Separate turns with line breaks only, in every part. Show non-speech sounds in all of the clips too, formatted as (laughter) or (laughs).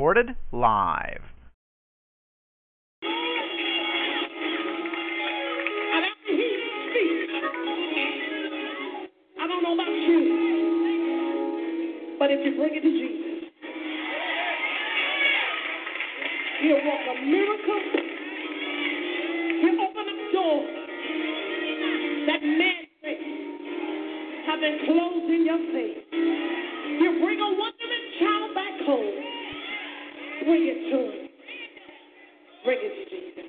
Recorded live.
I don't know about you, but if you bring it to Jesus, he'll work a miracle. He'll open up doors that man have been closed in your face. He'll bring a wondering child back home. Bring it to him. Bring it to Jesus.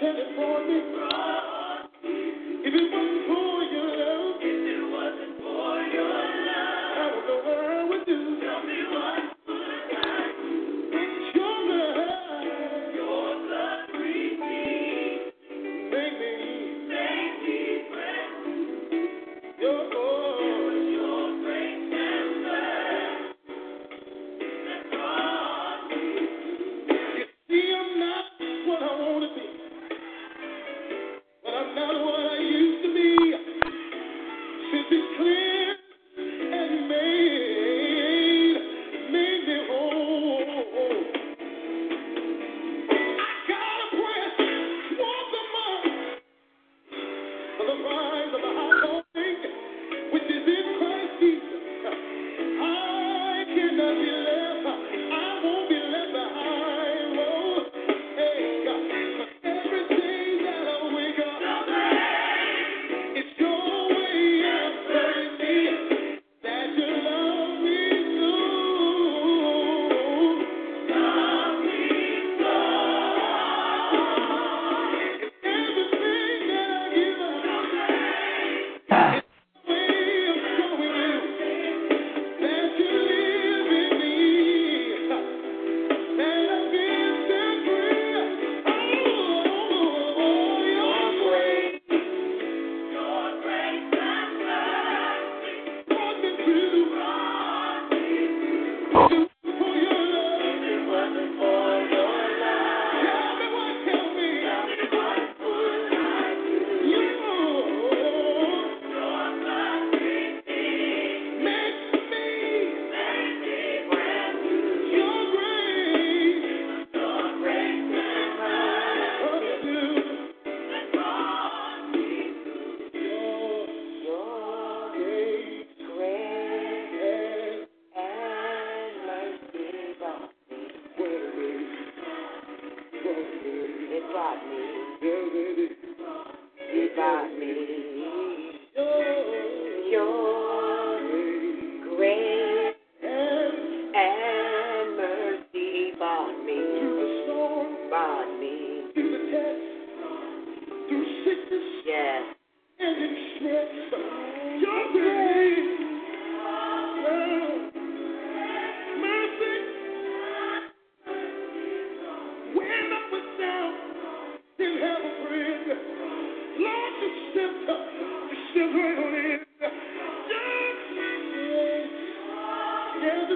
Catch
for me. If it
was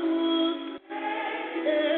to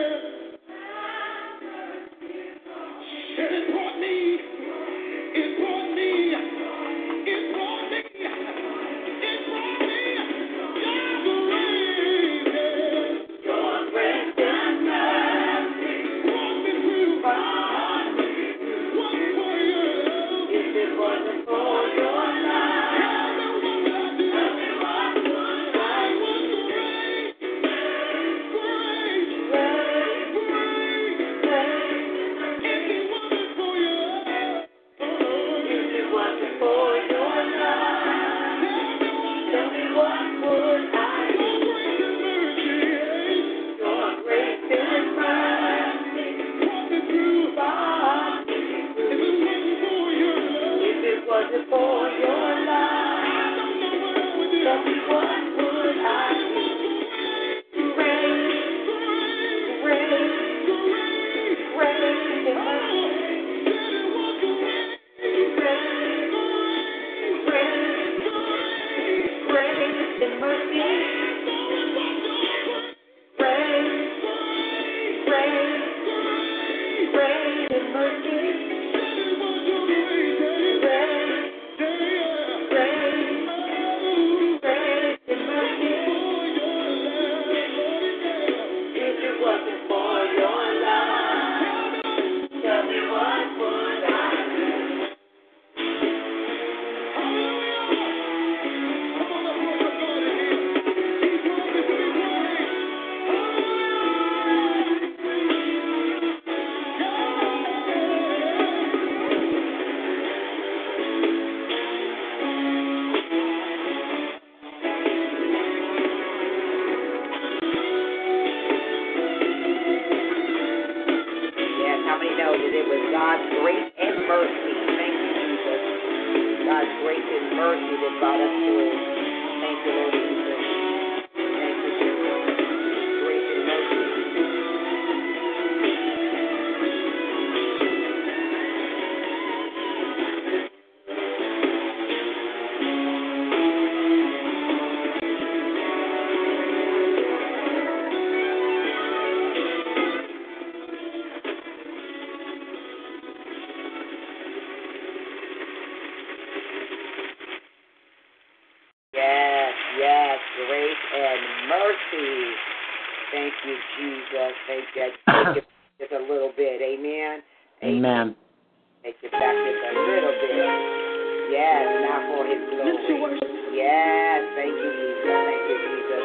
His glory. Yes, thank you, Jesus. Thank you, Jesus.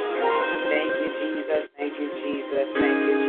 Thank you, Jesus. Thank you,
Jesus.
Thank you, Jesus.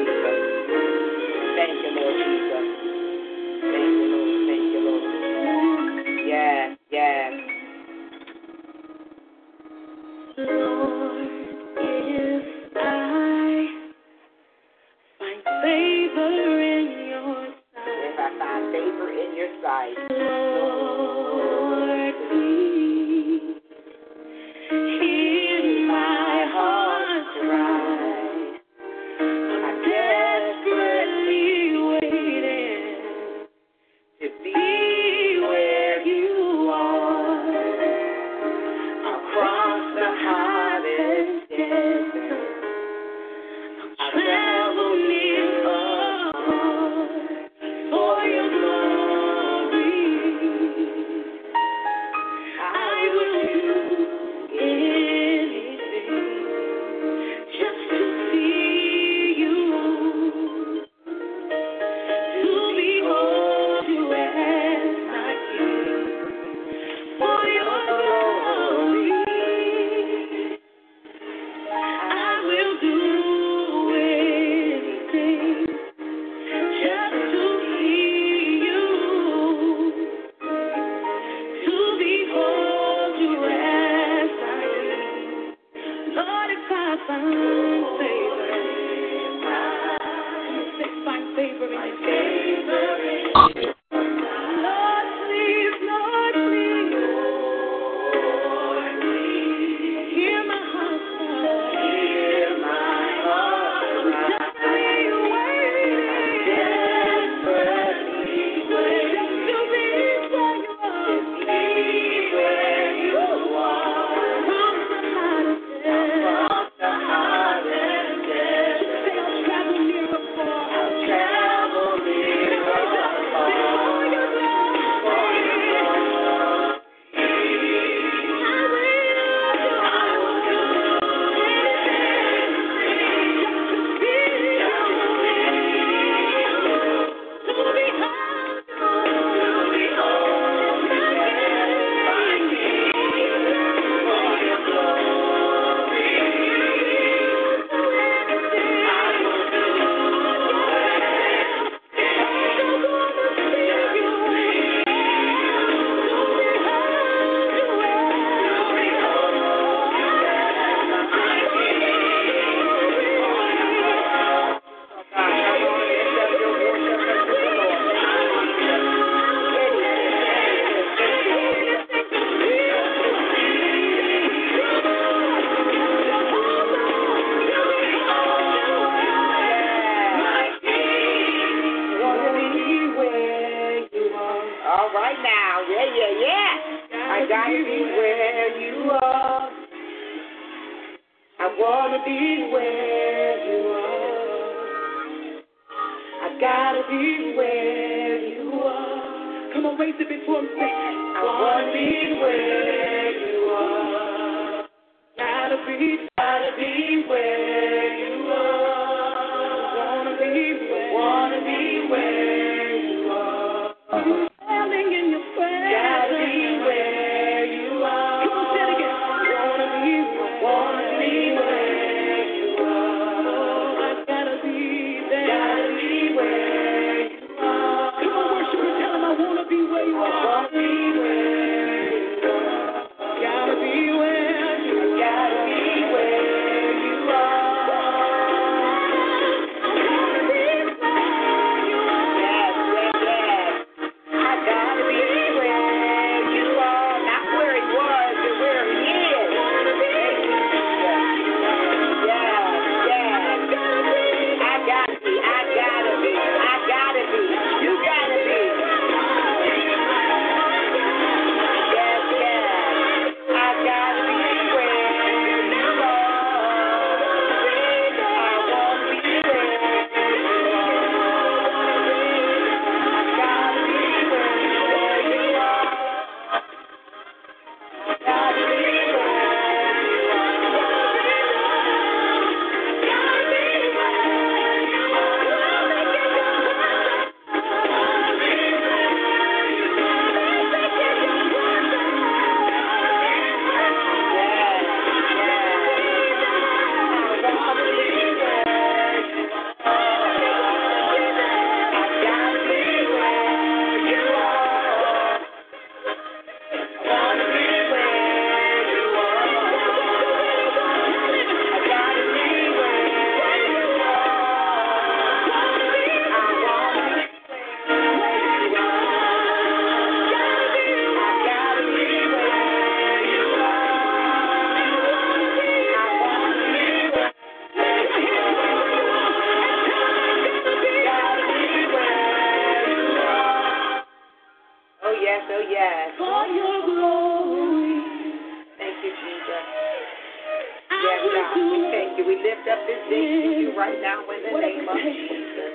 Yes, God. We thank you. We lift up this day to you right now in the name of Jesus.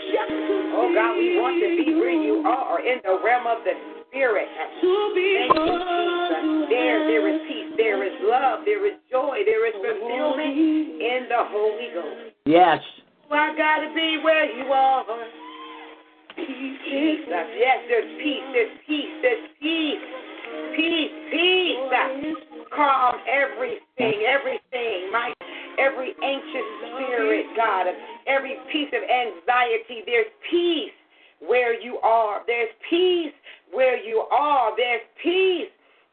Oh God, we want to be where you are in the realm of the spirit. Thank you, Jesus. There, there is peace, there is love, there is joy, there is fulfillment in the Holy Ghost.
Yes.
Oh, I gotta be where you are. Jesus. Yes, there's peace, there's peace, there's peace. Peace, peace. Calm everything, everything. My every anxious spirit, God, of every piece of anxiety. There's peace where you are. There's peace where you are. There's peace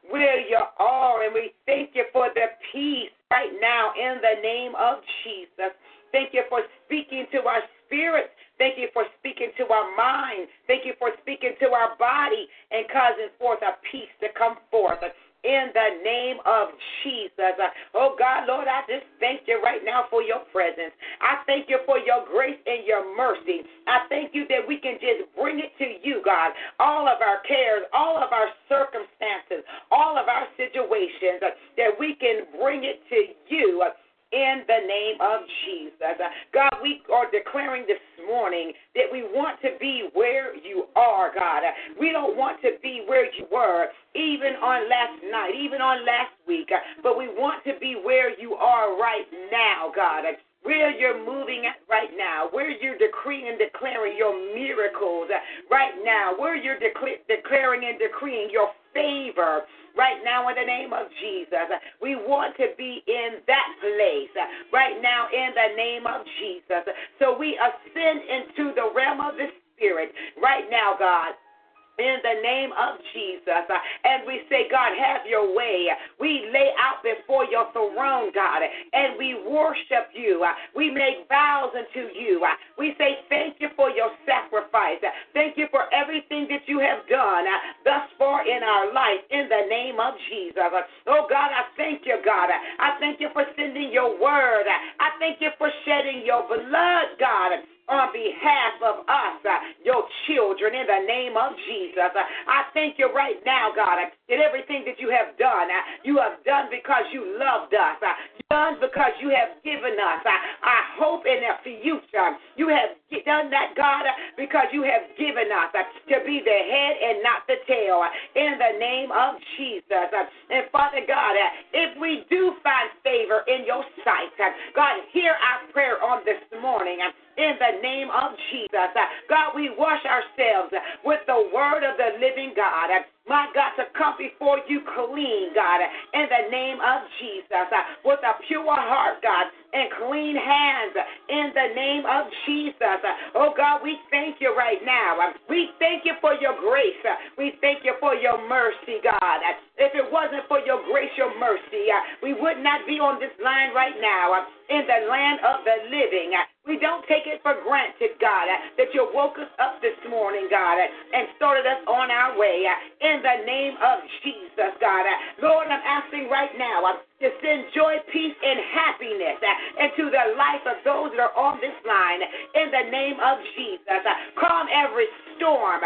where you are. And we thank you for the peace right now in the name of Jesus. Thank you for speaking to our spirits. Thank you for speaking to our mind. Thank you for speaking to our body and causing forth a peace to come forth in the name of Jesus. Uh, oh God, Lord, I just thank you right now for your presence. I thank you for your grace and your mercy. I thank you that we can just bring it to you, God. All of our cares, all of our circumstances, all of our situations, uh, that we can bring it to you uh, in the name of Jesus. Uh, God, we are declaring this morning that we want to be where you are, God. Uh, we don't want to be where you were, even on last night, even on last week, uh, but we want to be where you are right now, God where you're moving at right now, where you're decreeing and declaring your miracles right now, where you're decla- declaring and decreeing your favor right now in the name of Jesus. We want to be in that place right now in the name of Jesus. So we ascend into the realm of the Spirit right now, God in the name of Jesus. Uh, and we say, God, have your way. We lay out before your throne, God, and we worship you. Uh, we make vows unto you. Uh, we say, thank you for your sacrifice. Thank you for everything that you have done thus far in our life in the name of Jesus. Oh, God, I thank you, God. I thank you for sending your word. I thank you for shedding your blood, God on behalf of us, uh, your children, in the name of Jesus. Uh, I thank you right now, God, uh, that everything that you have done, you have done because you loved us, done because you have given us. I hope in the future you have done that, God, because you have given us to be the head and not the tail. In the name of Jesus. And Father God, if we do find favor in your sight, God, hear our prayer on this morning in the name of Jesus. God, we wash ourselves with the word of the living God. My God, to come before you clean, God, in the name of Jesus, with a pure heart, God, and clean hands in the name of Jesus. Oh God, we thank you right now. We thank you for your grace. We thank you for your mercy, God. If it wasn't for your grace, your mercy, we would not be on this line right now in the land of the living. We don't take it for granted, God, that you woke us up this morning, God, and started us on our way. In the name of Jesus, God. Lord, I'm asking right now to send joy, peace, and happiness into the life of those that are on this line. In the name of Jesus. Calm every storm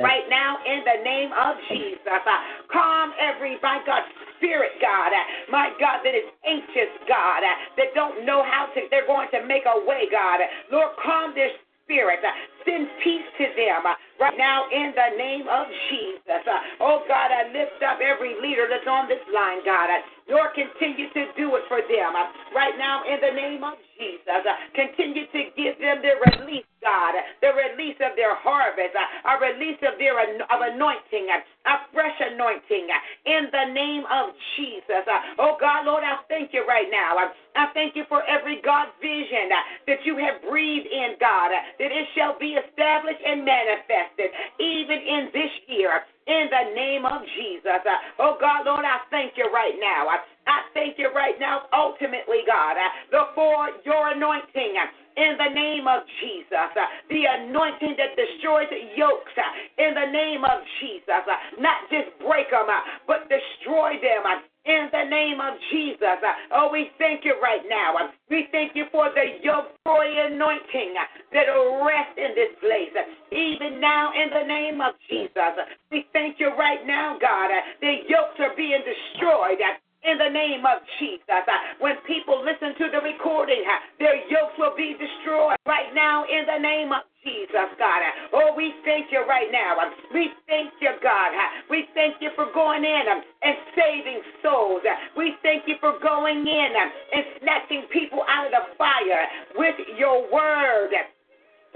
right now in the name of Jesus. Uh, calm every, my God, spirit, God, uh, my God, that is anxious, God, uh, that don't know how to, they're going to make a way, God. Lord, calm their spirit. Send peace to them uh, right now in the name of Jesus. Uh, oh, God, I lift up every leader that's on this line, God. Uh, Lord, continue to do it for them right now in the name of Jesus. Continue to give them their release, God, the release of their harvest, a release of their of anointing, a fresh anointing in the name of Jesus. Oh, God, Lord, I thank you right now. I thank you for every God vision that you have breathed in, God, that it shall be established and manifested even in this year in the name of Jesus. Uh, oh God, Lord, I thank you right now. Uh, I thank you right now, ultimately, God, uh, for your anointing in the name of Jesus. The anointing that destroys yokes in the name of Jesus. Not just break them, but destroy them in the name of Jesus. Uh, oh, we thank you right now. Uh, we thank you for the yoke anointing uh, that will rest in this place. Even now, in the name of Jesus, we thank you right now, God. The yokes are being destroyed in the name of Jesus. When people listen to the recording, their yokes will be destroyed right now in the name of Jesus, God. Oh, we thank you right now. We thank you, God. We thank you for going in and saving souls. We thank you for going in and snatching people out of the fire with your word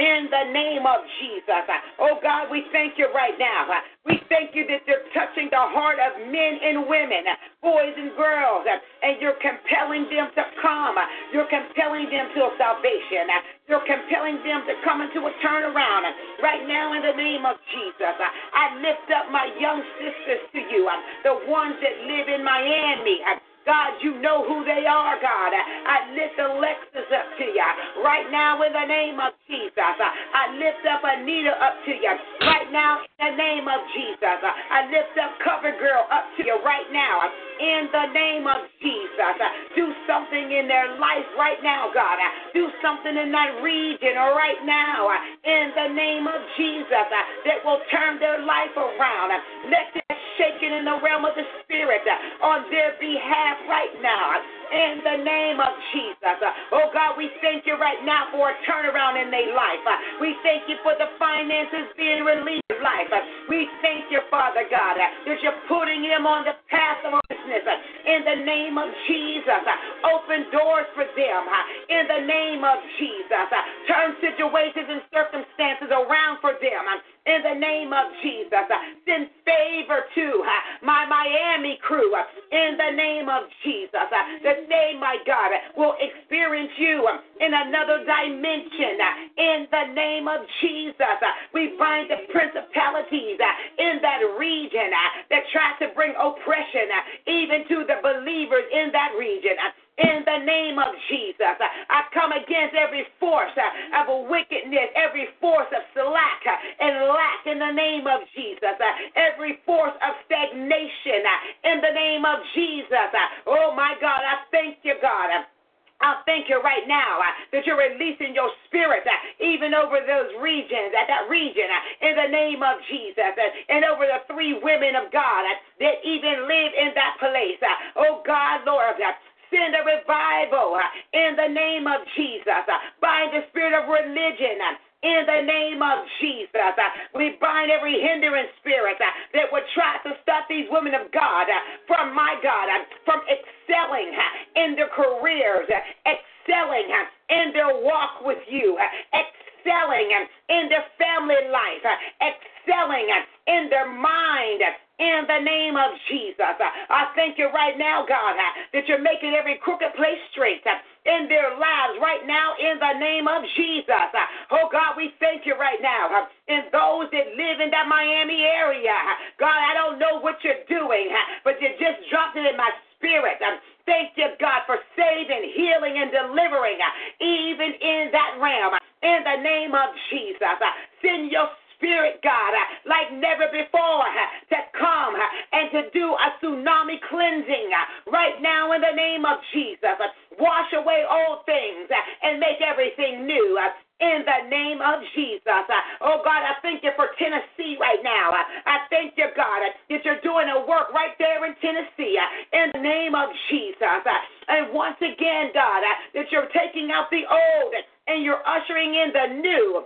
in the name of Jesus. Oh God, we thank you right now. We thank you that you're touching the heart of men and women, boys and girls, and you're compelling them to come. You're compelling them to salvation. You're compelling them to come into a turnaround. Right now, in the name of Jesus, I lift up my young sisters to you, the ones that live in Miami. God, you know who they are, God. I lift Alexis up to you right now in the name of Jesus. Uh, I lift up Anita up to you right now in the name of Jesus. Uh, I lift up Cover Girl up to you right now in the name of Jesus. Uh, do something in their life right now, God. Do something in that region right now in the name of Jesus that will turn their life around. Let them shaking in the realm of the Spirit on their behalf right now in the name of Jesus. Oh God, we thank you right now for a turnaround in their life. We thank you for the finances being released life. We thank you, Father God, that you're putting them on the path of business in the name of Jesus. Open doors for them in the name of Jesus. Turn situations and circumstances around for them in the name of Jesus. Uh, send favor to uh, my Miami crew uh, in the name of Jesus. That they, my God, will experience you in another dimension in the name of Jesus. We bind the principalities in that region that try to bring oppression even to the believers in that region in the name of Jesus. I come against every force of wickedness, every force of slack and lack in the name of Jesus, every force of stagnation in the name of Jesus. Oh my God, I thank you, God I thank you right now uh, that you're releasing your spirit uh, even over those regions, at that region, uh, in the name of Jesus, uh, and over the three women of God uh, that even live in that place. Uh, oh God, Lord, uh, send a revival uh, in the name of Jesus. Uh, bind the spirit of religion. Uh, in the name of Jesus. Uh, we bind every hindering spirit uh, that would try to stop these women of God uh, from my God, from excelling in their careers, excelling in their walk with you, excelling in their family life, excelling in their mind, in the name of Jesus. I thank you right now, God, that you're making every crooked place straight in their lives right now in the name of Jesus. Oh, God, we thank you right now. And those that live in that Miami area, God, I don't know what you're doing, but you just dropped it in my spirit. Thank you, God, for saving, healing, and delivering, even in that realm. In the name of Jesus, send your Spirit, God, uh, like never before, uh, to come uh, and to do a tsunami cleansing right now in the name of Jesus. Wash away old things and make everything new in the name of Jesus. Oh God, I thank you for Tennessee right now. I thank you, God, that you're doing a work right there in Tennessee in the name of Jesus. And once again, God, that you're taking out the old and you're ushering in the new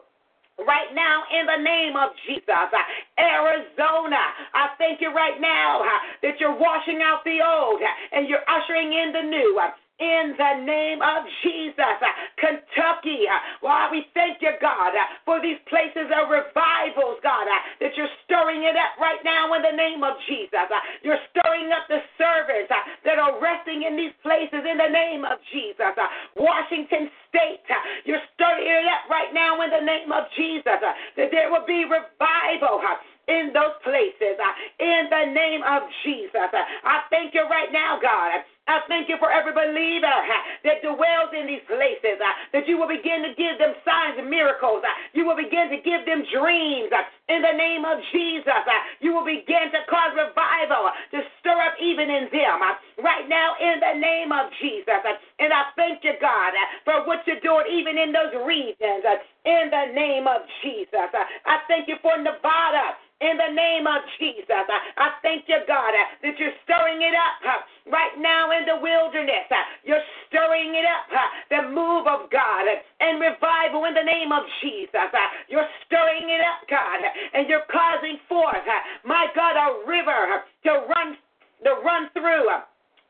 right now in the name of Jesus. Arizona, I thank you right now uh, that you're washing out the old uh, and you're ushering in the new in the name of Jesus. Kentucky, uh, why we thank you, God, uh, for these places of revivals, God, uh, that you're stirring it up right now in the name of Jesus. You're stirring up the servants that are resting in these places in the name of Jesus. Washington State, you're stirring it up right now in the name of Jesus, that there will be revival in those places in the name of Jesus. I thank you right now, God I thank you for every believer uh, that dwells in these places, uh, that you will begin to give them signs and miracles. Uh, you will begin to give them dreams uh, in the name of Jesus. Uh, you will begin to cause revival uh, to stir up even in them right now in the name of Jesus. And I thank you, God, for what you're doing even in those regions in the name of Jesus. I thank you for Nevada in the name of Jesus. I thank you, God, that you're stirring it up right now in the wilderness. Uh, you're stirring it up, uh, the move of God uh, and revival in the name of Jesus. You're stirring it up, God, and you're causing forth, my God, a river to run to run through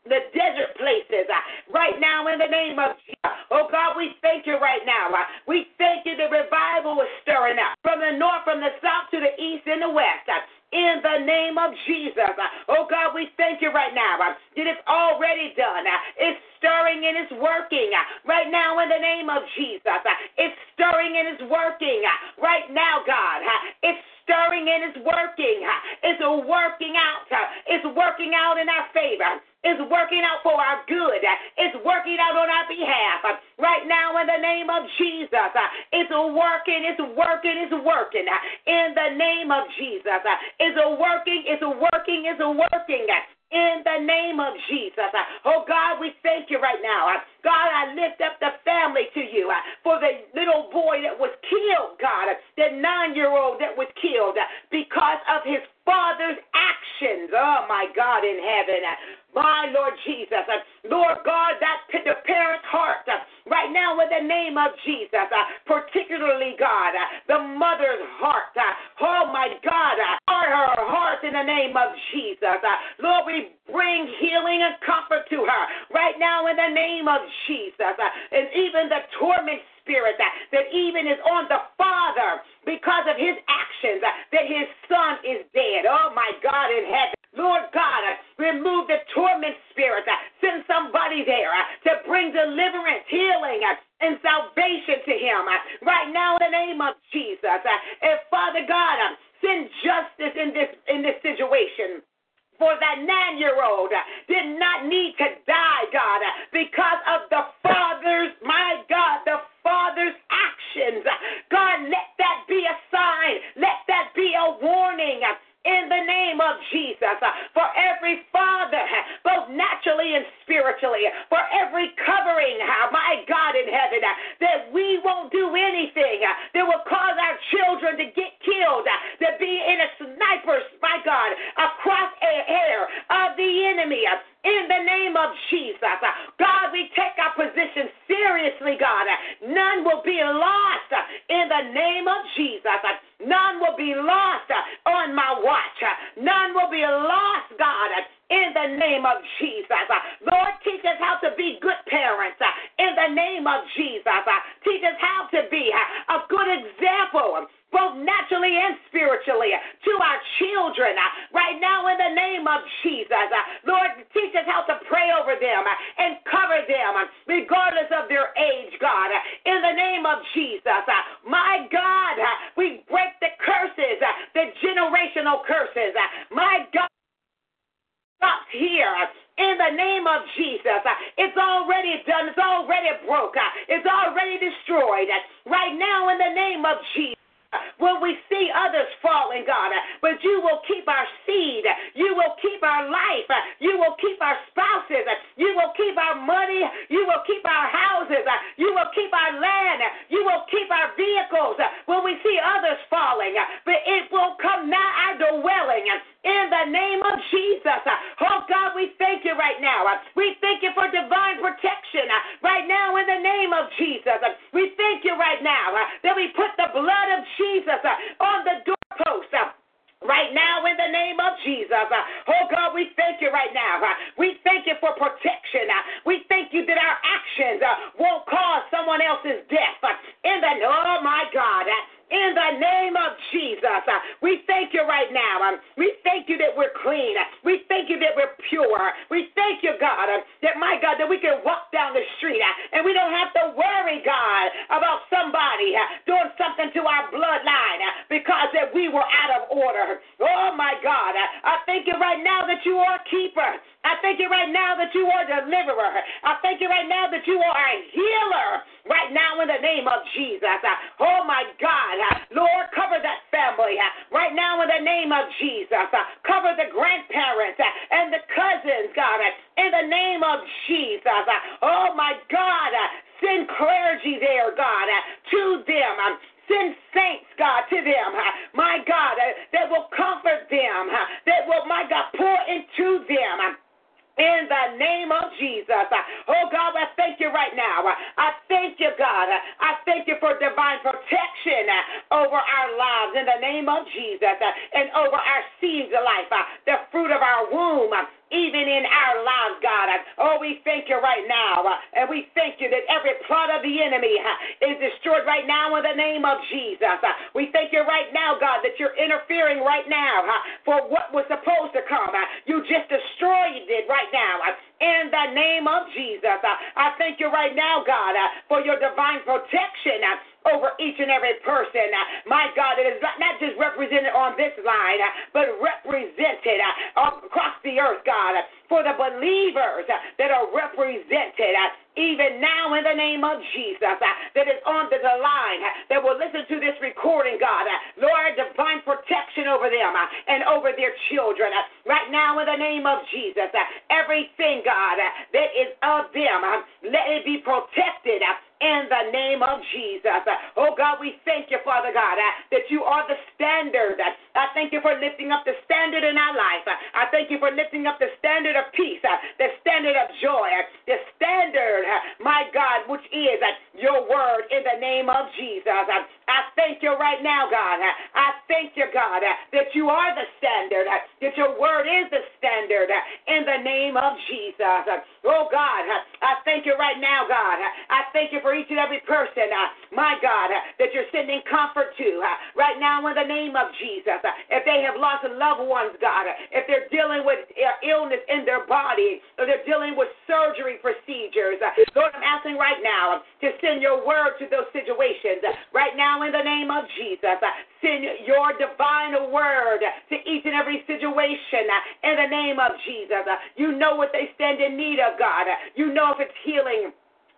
the desert places uh, right now in the name of Jesus. Oh God, we thank you right now. Uh, we thank you the revival is stirring up from the north, from the south to the east and the west. Uh, in the name of Jesus. Uh, oh God, we thank you right now uh, that it's already done. Uh, it's stirring and it's working right now in the name of Jesus. It's stirring and it's working right now, God. It's stirring and it's working. It's working out. It's working out in our favor. It's working out for our good. It's working out on our behalf. Right now, in the name of Jesus, it's working, it's working, it's working. In the name of Jesus, it's working, it's working, it's working in the name of Jesus. Uh, oh God, we thank you right now. Uh, God, I lift up the family to you uh, for the little boy that was killed, God, uh, the nine year old that was killed uh, because of his father's actions. Oh my God in heaven. My Lord Jesus. Lord God, that the parent's heart right now in the name of Jesus, particularly God, the mother's heart. Oh my God, her heart in the name of Jesus. Lord, we bring healing and comfort to her right now in the name of Jesus. Uh, and even the torment spirit uh, that even is on the father I thank you right now that you are a healer right now in the name of Jesus. Uh, oh my God. Uh, Lord, cover that family uh, right now in the name of Jesus. Cover the grandparents and the cousins, God, in the name of Jesus. Oh my God. Send clergy there, God, to them. Um, send saints, God, to them, my God, that will comfort them, that will, my God, pour into them um, in the name of Jesus. Oh God, I thank you right now. I thank you, God. I thank you for divine protection over our lives in the name of Jesus and over our seeds of life, the fruit of our womb even in our lives, God. Oh, we thank you right now. And we thank you that every plot of the enemy uh, is destroyed right now in the name of Jesus. Uh, we thank you right now, God, that you're interfering right now uh, for what was supposed to come. You just destroyed it right now in the name of Jesus. I thank you right now, God, for your divine protection over each and every person. Uh, my God, it is not just represented on this line, uh, but represented uh, across the earth, God, for the believers that are represented uh, even now in the name of Jesus uh, that is on the line uh, that will listen to this recording, God. Lord, divine protection over them and over their children. Right now in the name of Jesus, everything, God, that is of them, let it be protected in the name of Jesus. Oh God, we thank you, Father God, that you are the standard. I thank you for lifting up the standard in our life. I thank you for lifting up the standard of peace, uh, the standard of joy, uh, the standard, uh, my God, which is your word in the name of Jesus. I thank you right now, God. I thank you, God, that you are the standard, that your word is the standard in the name of Jesus. Oh, God, I thank you right now, God. I thank you for each and every person, my God, that you're sending comfort to right now in the name of Jesus. If they have lost loved ones, God, if they're dealing with illness in their body, or they're dealing with surgery procedures, Lord, I'm asking right now to send your word to those situations right now now in the name of Jesus. Uh, send your divine word to each and every situation uh, in the name of Jesus. Uh, you know what they stand in need of, God. You know if it's healing.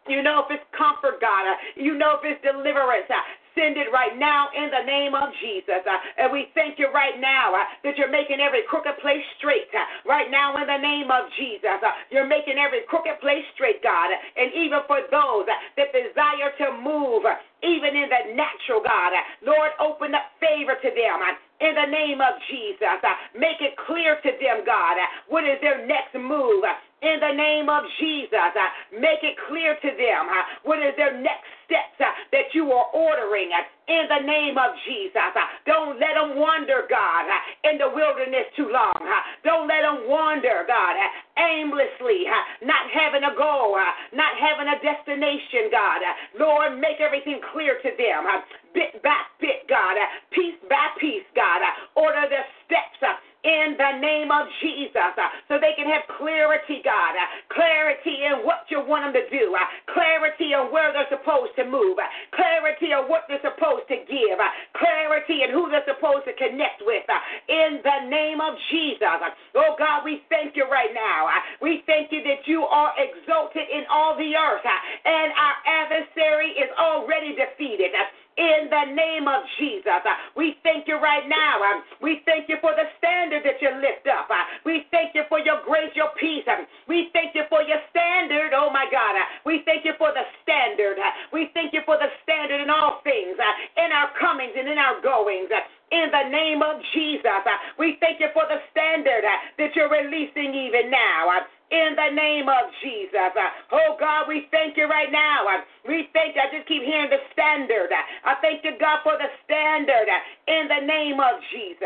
You know if it's comfort, God. You know if it's deliverance. Send it right now in the name of Jesus. Uh, and we thank you right now uh, that you're making every crooked place straight. Uh, right now in the name of Jesus. Uh, you're making every crooked place straight, God. And even for those uh, that desire to move, uh, even in the natural, God, Lord, open up favor to them. In the name of Jesus. Make it clear to them, God, what is their next move. In the name of Jesus, uh, make it clear to them uh, what is their next steps uh, that you are ordering uh, in the name of Jesus. Uh, don't let them wander, God, uh, in the wilderness too long. Don't let them wander, God, aimlessly, not having a goal, not having a destination, God. Lord, make everything clear to them. Bit by bit, God, piece by piece, God. Order their steps in the name of Jesus uh, so they can have clarity, God. Uh, clarity in what you want them to do, uh, clarity on where they're supposed to move, clarity on what they're supposed to give, clarity in who they're supposed to connect with. in the name of Jesus. Oh God, we thank you right now. We thank you that you are exalted in all the earth and our adversary is already defeated. In the name of Jesus. Uh, We thank you right now. Um, We thank you for the standard that you lift up. Uh, We thank you for your grace, your peace. Um, We thank you for your standard. Oh my God. Uh, We thank you for the standard. We thank you for the standard in all things, in our comings and in our goings. In the name of Jesus. We thank you for the standard that you're releasing even now. In the name of Jesus. Uh, Oh God, we thank you right now. Uh, We thank you. I just keep hearing the standard. Uh, I thank you, God, for the standard in the name of Jesus.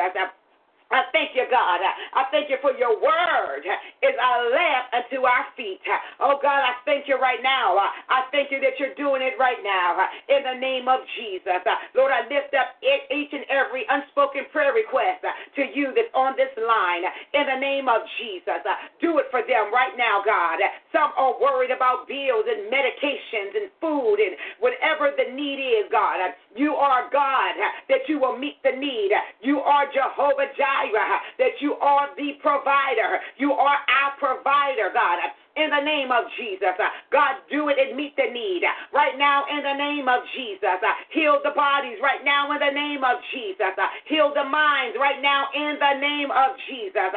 I thank you, God. I thank you for your word is a lamp unto our feet. Oh, God, I thank you right now. I thank you that you're doing it right now in the name of Jesus. Lord, I lift up each and every unspoken prayer request to you that's on this line in the name of Jesus. Do it for them right now, God. Some are worried about bills and medications and food and whatever the need is, God. You are God that you will meet the need. You are Jehovah Jireh, that you are the provider. You are our provider, God in the name of Jesus. God, do it and meet the need right now in the name of Jesus. Heal the bodies right now in the name of Jesus. Heal the minds right now in the name of Jesus.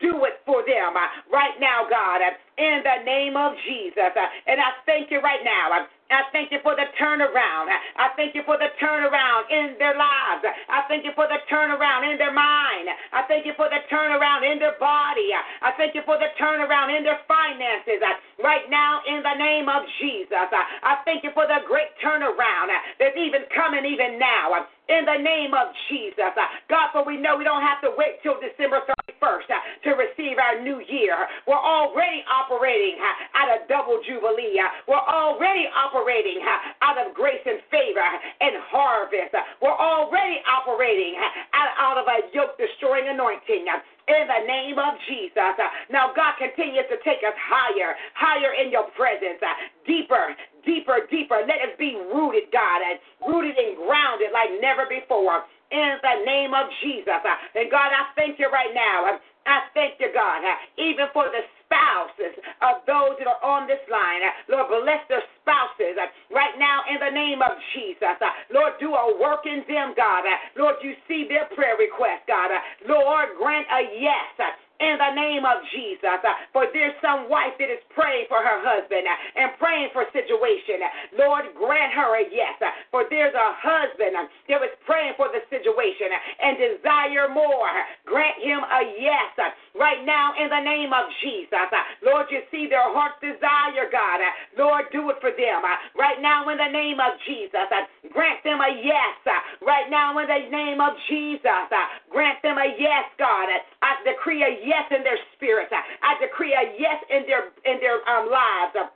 Do it for them right now, God, in the name of Jesus. Uh, And I thank you right now. Uh, I thank you for the turnaround. Uh, I thank you for the turnaround in their lives. Uh, I thank you for the turnaround in their mind. Uh, I thank you for the turnaround in their body. I thank you for the turnaround in their finances. Right now, in the name of Jesus, I thank you for the great turnaround that's even coming even now in the name of Jesus. Uh, God, for we know we don't have to wait till December 31st uh, to receive our new year. We're already operating uh, out of double jubilee. We're already operating out of grace and favor and harvest. We're already operating out of a yoke destroying anointing. In the name of Jesus. Uh, Now, God continues to take us higher, higher in your presence, uh, deeper, deeper, deeper. Let us be rooted, God, and rooted and grounded like never before. In the name of Jesus. Uh, And God, I thank you right now. Uh, I thank you, God, even for the spouses of those that are on this line. Lord, bless their spouses uh, right now in the name of Jesus. Uh, Lord, do a work in them, God. Uh, Lord, you see their prayer request, God. Uh, Lord, grant a yes. Uh, in the name of Jesus. Uh, for there's some wife that is praying for her husband and praying for situation. Lord, grant her a yes. For there's a husband that was praying for the situation and desire more. Grant him a yes right now in the name of Jesus. Uh, Lord, you see their heart's desire, God. Uh, Lord, do it for them uh, right now in the name of Jesus. Grant them a yes right now in the name of Jesus. Grant them a yes, God. I decree a yes in their spirit. I decree a yes in their in their um, lives.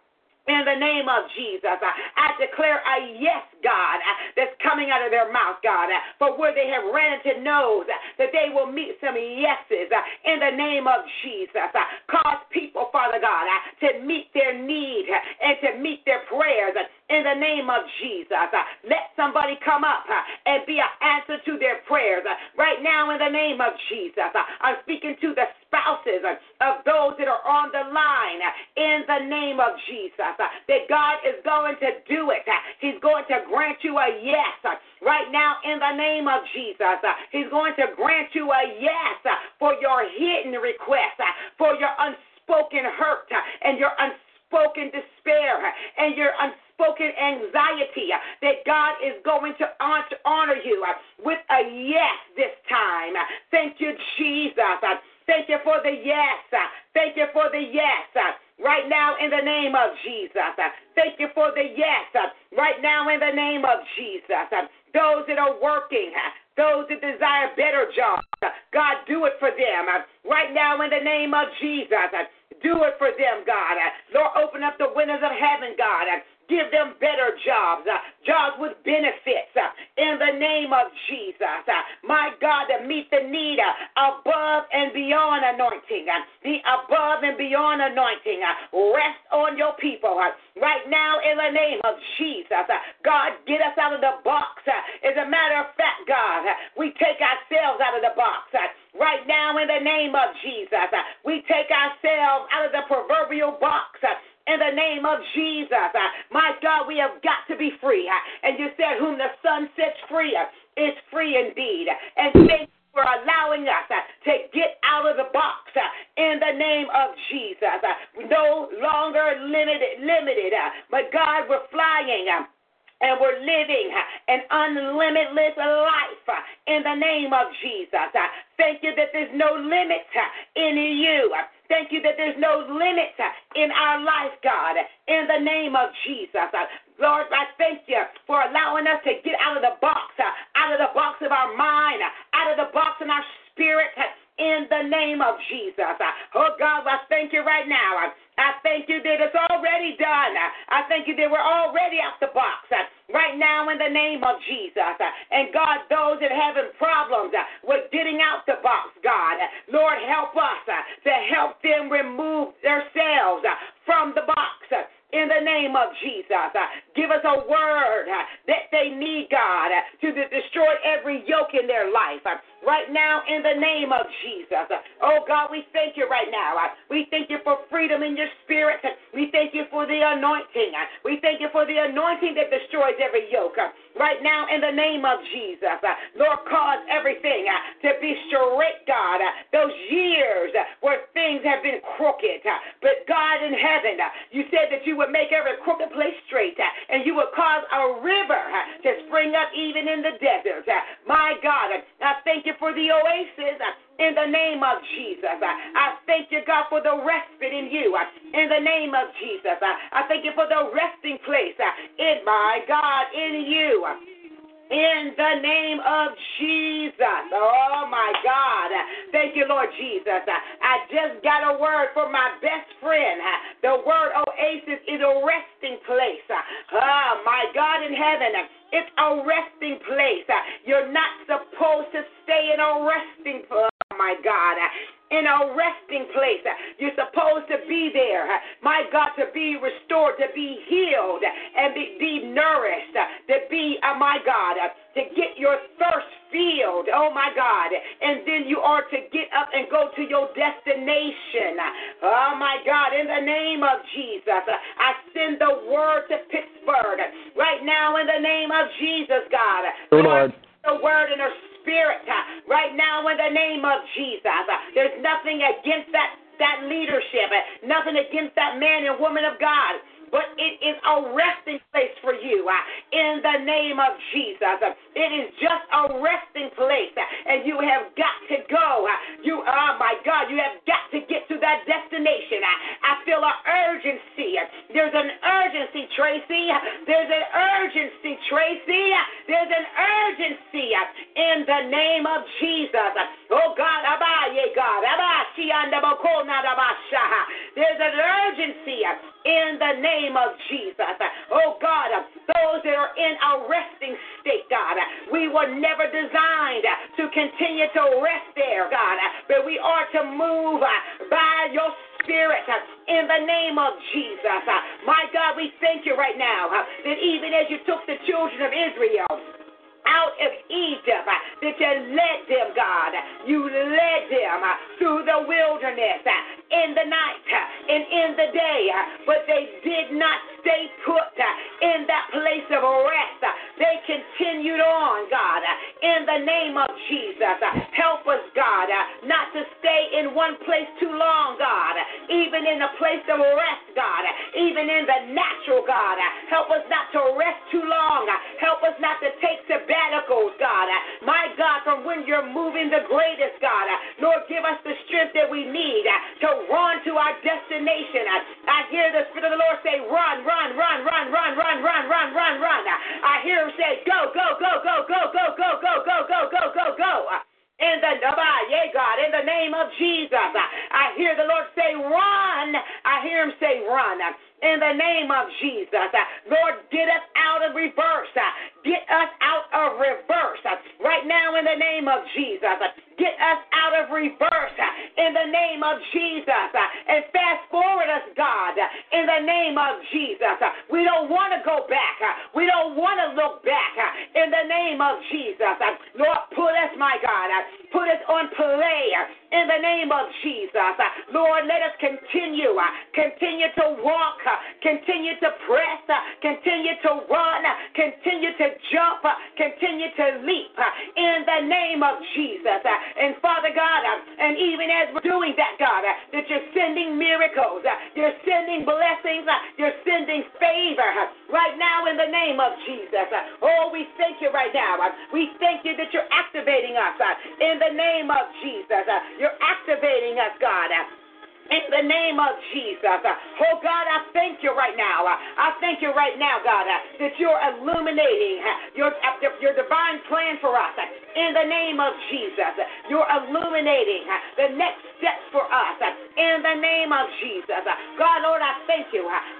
In the name of Jesus, I declare a yes, God, uh, that's coming out of their mouth, God, uh, for where they have ran into no's, uh, that they will meet some yeses uh, in the name of Jesus. Uh, cause people, Father God, uh, to meet their need and to meet their prayers in the name of Jesus. Let somebody come up and be an answer to their prayers. Right now, in the name of Jesus, I'm speaking to the spouses of those that are on the line in the name of Jesus. Uh, that God is going to do it. Uh, he's going to grant you a yes uh, right now in the name of Jesus. He's going to grant you a yes for your hidden request, for your unspoken hurt and your unspoken despair and your unspoken anxiety that God is going to honor you with a yes this time. Thank you, Jesus. Thank you for the yes. Thank you for the yes. Right now, in the name of Jesus. Thank you for the yes. Right now, in the name of Jesus. Those that are working, those that desire better jobs, God, do it for them. Right now, in the name of Jesus. Do it for them, God. Lord, open up the windows of heaven, God. Give them better jobs, uh, jobs with benefits uh, in the name of Jesus. Uh, my God, to meet the need uh, above and beyond anointing, uh, the above and beyond anointing. Uh, rest on your people right now in the name of Jesus. God, get us out of the box. As a matter of fact, God, we take ourselves out of the box. Right now, in the name of Jesus, we take ourselves out of the proverbial box in the name of Jesus. Uh, my God, we have got to be free. Uh, and you said, Whom the Son sets free uh, is free indeed. Uh, and thank you for allowing us uh, to get out of the box uh, in the name of Jesus. No longer limited, limited. But God, we're flying and we're living an unlimited life in the name of Jesus. Thank you that there's no limit in you. Thank you that there's no limit in our life, God, in the name of Jesus. Lord, I thank you for allowing us to get out of the box, out of the box of our mind, out of the box in our spirit, in the name of Jesus. Oh, God, I thank you right now. I thank you that it's already done. I thank you that we're already out the box right now in the name of Jesus. And God, those that are having problems with getting out the box, God, Lord, help us to help them remove themselves from the box in the name of Jesus. Uh, give us a word uh, that they need, God, uh, to destroy every yoke in their life right now in the name of Jesus. Oh God, we thank you right now. We thank you for freedom in your spirit. We thank you for the anointing. We thank you for the anointing that destroys every yoke. Right now in the name of Jesus. Uh, Lord, cause everything uh, to be straight, God. Uh, Those years where things have been crooked. But God in heaven, you said that you would make every crooked place straight and you would cause a river to spring up even in the desert. My God, I thank you for the oasis uh, in the name of Jesus. I thank you, God, for the respite in you in the name of Jesus. I thank you for the resting place in my God, in you in the name of Jesus. Oh my God. Thank you, Lord Jesus. I just got a word for my best friend. The word oasis is a resting place. Oh my God in heaven. It's a resting place. You're not supposed to stay in a resting place. My God in a resting place. You're supposed to be there, my God, to be restored, to be healed, and be, be nourished, to be, uh, my God, to get your thirst filled, oh my God, and then you are to get up and go to your destination. Oh my God, in the name of Jesus, I send the word to Pittsburgh right now in the name of Jesus, God.
Lord.
The word in her spirit uh, right now in the name of Jesus. Uh, there's nothing against that that leadership, uh, nothing against that man and woman of God but it is a resting place for you uh, in the name of Jesus. It is just a resting place, uh, and you have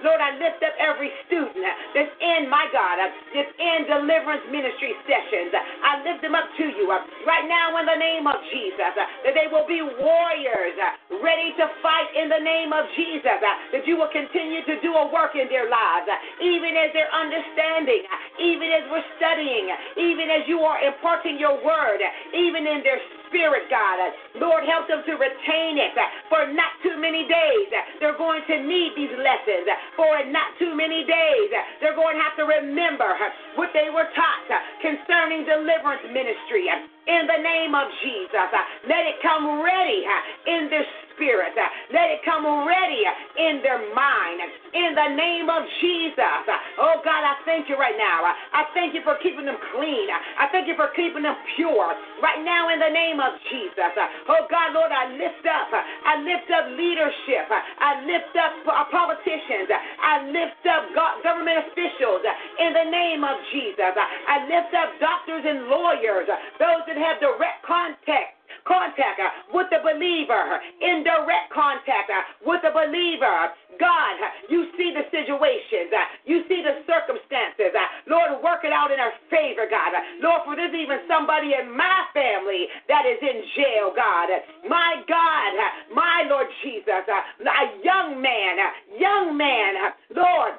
Lord, I lift up every student that's in, my God, that's in deliverance ministry sessions. I lift them up to you right now in the name of Jesus, that they will be warriors ready to fight in the name of Jesus, uh, that you will continue to do a work in their lives, uh, even as they're understanding, uh, even as we're studying, even as you are imparting your word, even in their spirit, God. Lord, help them to retain it for not too many days. They're going to need these lessons for not too many days. They're going to have to remember what they were taught concerning deliverance ministry. In the name of Jesus, let it come ready in this spirit. Uh, let it come ready uh, in their mind. Uh, in the name of Jesus. Oh God, I thank you right now. I thank you for keeping them clean. I thank you for keeping them pure. Right now, in the name of Jesus. Oh God, Lord, I lift up. I lift up leadership. I lift up politicians. I lift up government officials in the name of Jesus. I lift up doctors and lawyers, those that have direct contact contact with the believer, in direct contact with the believer. God, you see the situations, you see the circumstances. Lord, work it out in our favor, God. Lord, for there's even somebody in my family that is in jail, God. My God, my Lord Jesus, a young man, young man, Lord.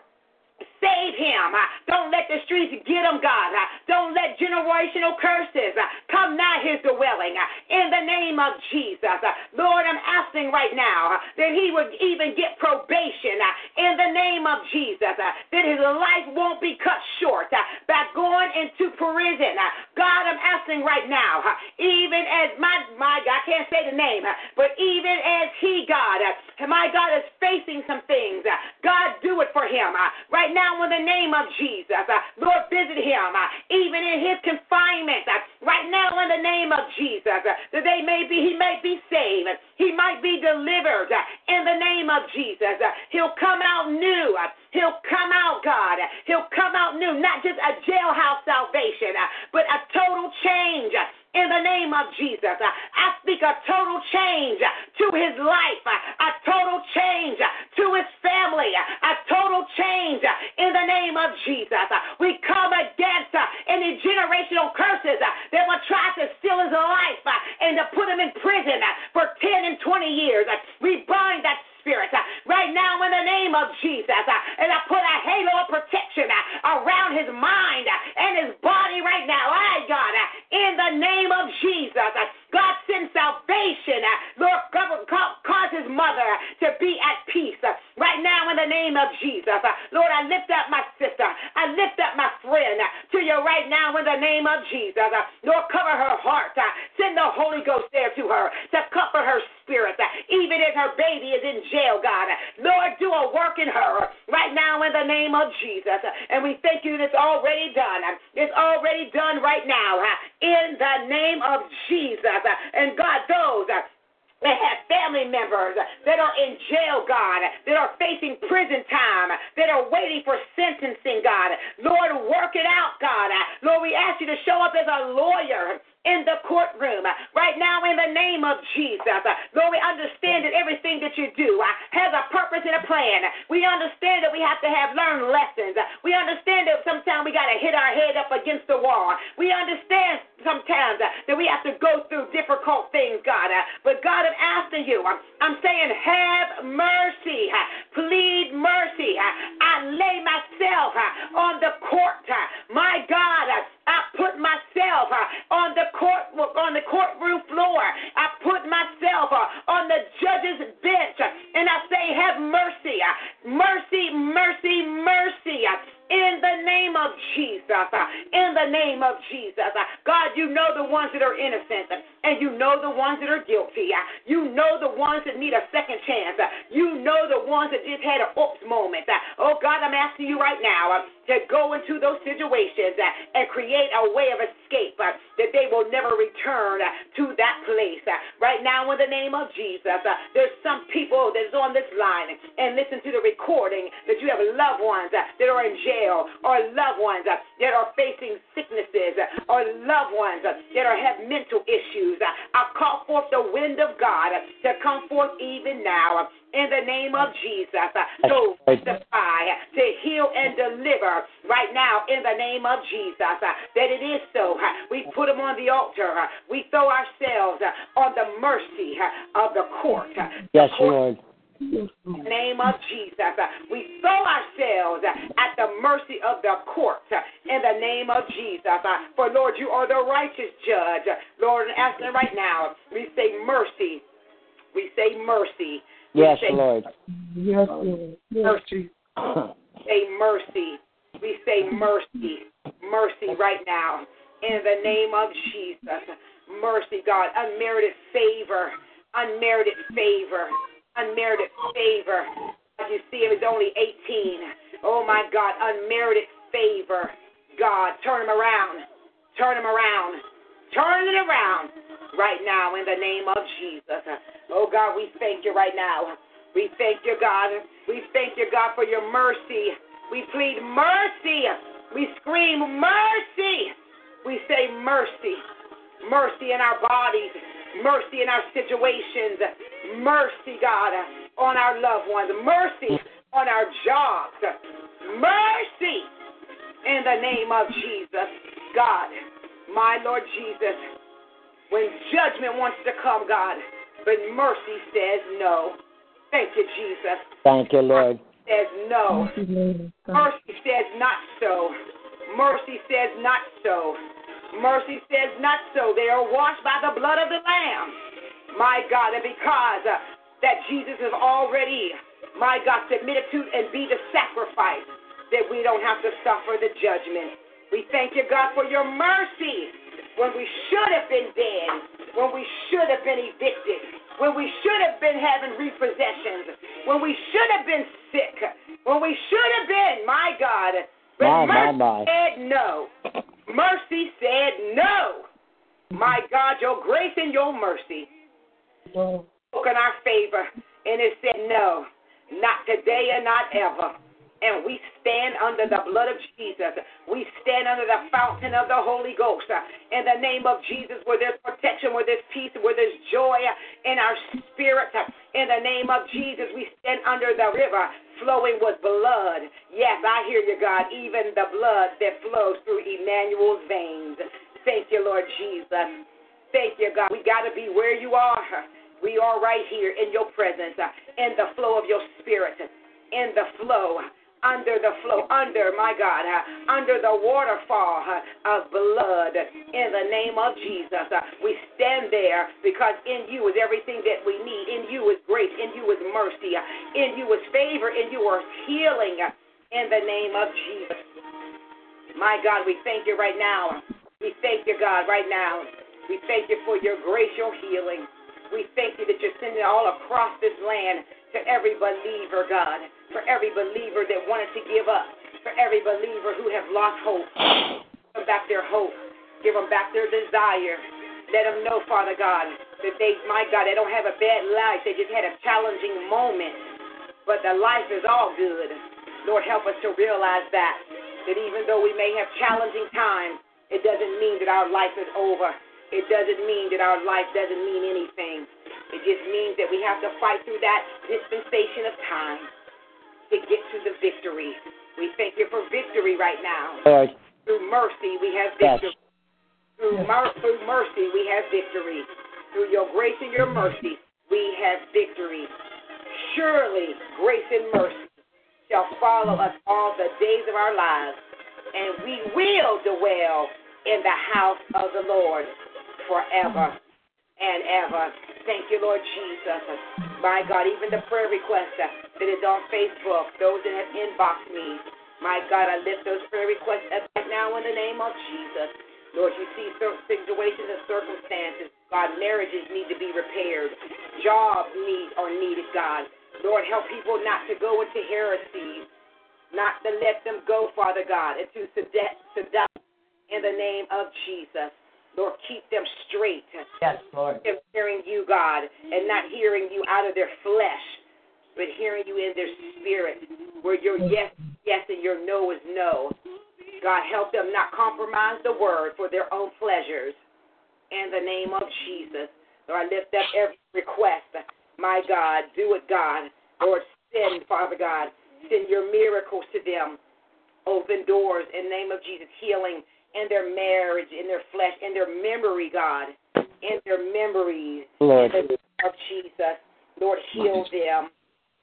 Save him. Uh, don't let the streets get him, God. Uh, don't let generational curses uh, come nigh his dwelling. In the name of Jesus. Lord, I'm asking right now that he would even get probation in the name of Jesus. That his life won't be cut short by going into prison. God, I'm asking right now, even as my, my God, I can't say the name, but even as he, God, my God is facing some things, God, do it for him. Right now, now in the name of Jesus. Uh, Lord, visit him uh, even in his confinement. Uh, right now in the name of Jesus. Uh, that they may be, he may be saved. He might be delivered uh, in the name of Jesus. Uh, he'll come out new. He'll come out, God. He'll come out new. Not just a jailhouse salvation, but a total change in the name of Jesus. I speak a total change to his life, a total change to his family, a total change in the name of Jesus. We come against any generational curses that will try to steal his life and to put him in prison for 10 and 20 years. We bind that spirit. Uh, right now, in the name of Jesus. Uh, and I put a halo of protection uh, around his mind uh, and his body right now. I, God, uh, in the name of Jesus. Uh, God send salvation. Lord, cause his mother to be at peace. Right now, in the name of Jesus. Lord, I lift up my sister. I lift up my friend to you right now in the name of Jesus. Turn him around. Turn him around. Turn it around right now in the name of Jesus. Oh God, we thank you right now. We thank you, God. We thank you, God, for your mercy. We plead mercy. We scream mercy. We say mercy. Mercy in our bodies. Mercy in our situations. Mercy, God, on our loved ones. Mercy on our jobs. Mercy in the name of Jesus. God, my Lord Jesus, when judgment wants to come, God, but mercy says no. Thank you, Jesus.
Thank you, Lord.
Mercy says no. Mercy says not so. Mercy says not so. Mercy says not so. They are washed by the blood of the Lamb. My God, and because uh, that Jesus is already, my God, submitted to and be the sacrifice, that we don't have to suffer the judgment. We thank you, God, for your mercy when we should have been dead, when we should have been evicted, when we should have been having repossessions, when we should have been sick, when we should have been, my God. But
my,
mercy
my, my.
said no. Mercy said no. My God, your grace and your mercy spoke in our favor, and it said no, not today and not ever and we stand under the blood of Jesus. We stand under the fountain of the Holy Ghost. In the name of Jesus, where there's protection, where there's peace, where there's joy in our spirit. In the name of Jesus, we stand under the river flowing with blood. Yes, I hear you, God, even the blood that flows through Emmanuel's veins. Thank you, Lord Jesus. Thank you, God. We got to be where you are We are right here in your presence, in the flow of your spirit, in the flow under the flow, under, my God, uh, under the waterfall uh, of blood in the name of Jesus. Uh, we stand there because in you is everything that we need. In you is grace. In you is mercy. In you is favor. In you is healing in the name of Jesus. My God, we thank you right now. We thank you, God, right now. We thank you for your grace, your healing. We thank you that you're sending all across this land to every believer, God, for every believer that wanted to give up, for every believer who have lost hope. Give them back their hope. Give them back their desire. Let them know, Father God, that they, my God, they don't have a bad life. They just had a challenging moment, but the life is all good. Lord, help us to realize that, that even though we may have challenging times, it doesn't mean that our life is over. It doesn't mean that our life doesn't mean anything. It just means that we have to fight through that dispensation of time to get to the victory. We thank you for victory right now.
Lord.
Through mercy, we have victory. Through, mer- through mercy, we have victory. Through your grace and your mercy, we have victory. Surely, grace and mercy shall follow us all the days of our lives, and we will dwell in the house of the Lord forever and ever. Thank you, Lord Jesus. My God, even the prayer request uh, that is on Facebook, those that have inboxed me, my God, I lift those prayer requests up right now in the name of Jesus. Lord, you see certain situations and circumstances. God, marriages need to be repaired. Jobs need are needed, God. Lord, help people not to go into heresies, not to let them go, Father God, into seduct, seduct in the name of Jesus. Lord, keep them straight.
Yes, Lord.
Them hearing you, God, and not hearing you out of their flesh, but hearing you in their spirit, where your yes yes and your no is no. God, help them not compromise the word for their own pleasures. In the name of Jesus. Lord, I lift up every request. My God, do it, God. Lord, send, Father God, send your miracles to them. Open doors in the name of Jesus. Healing in their marriage, in their flesh, in their memory, God. In their memories.
Lord.
In the name of Jesus. Lord, heal them.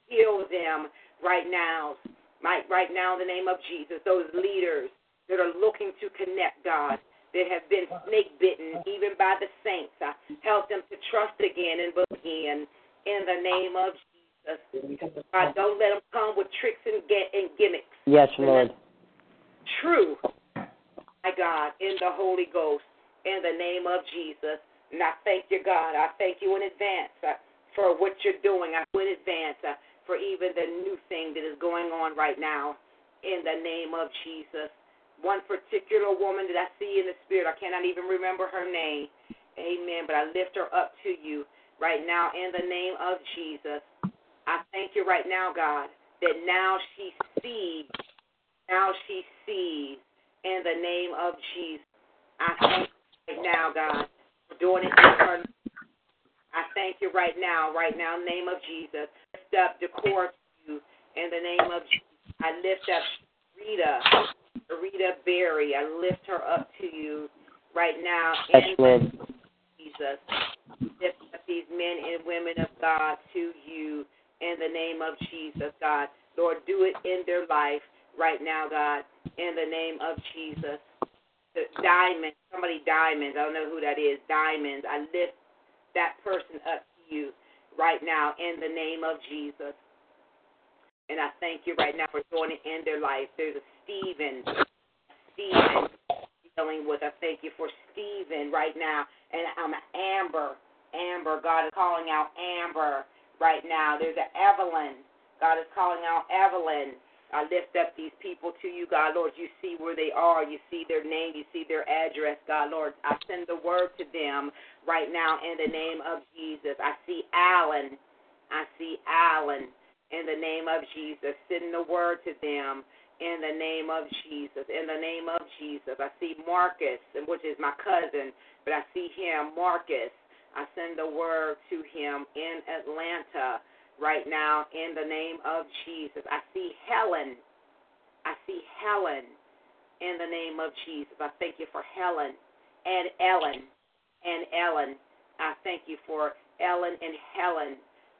Heal them right now. My, right now, in the name of Jesus. Those leaders that are looking to connect, God, that have been snake bitten, even by the saints. Uh, help them to trust again and again in the name of Jesus. God, don't let them come with tricks and, and gimmicks.
Yes, Lord.
True, my God, in the Holy Ghost, in the name of Jesus. And I thank you, God. I thank you in advance uh, for what you're doing. I in advance uh, for even the new thing that is going on right now, in the name of Jesus. One particular woman that I see in the spirit, I cannot even remember her name. Amen. But I lift her up to you right now in the name of Jesus. I thank you right now, God, that now she sees, now she sees in the name of Jesus. I thank you right now, God, for doing it in her I thank you right now, right now, in the name of Jesus. Lift up decor to you in the name of Jesus. I lift up Rita, Rita Berry. I lift her up to you right now in
Lord.
Jesus. Lift up these men and women of God to you in the name of Jesus, God. Lord, do it in their life right now, God, in the name of Jesus. The diamond, somebody diamonds, I don't know who that is, diamonds. I lift that person up to you right now in the name of Jesus. And I thank you right now for joining in their life. There's a Stephen, Stephen dealing with. I thank you for Stephen right now. And I'm Amber. Amber, God is calling out Amber right now. There's an Evelyn. God is calling out Evelyn. I lift up these people to you, God, Lord. You see where they are. You see their name. You see their address, God, Lord. I send the word to them right now in the name of Jesus. I see Alan. I see Alan in the name of Jesus. Send the word to them in the name of Jesus. In the name of Jesus. I see Marcus, which is my cousin, but I see him, Marcus. I send the word to him in Atlanta right now in the name of Jesus. I see Helen. I see Helen in the name of Jesus. I thank you for Helen and Ellen and Ellen. I thank you for Ellen, and Helen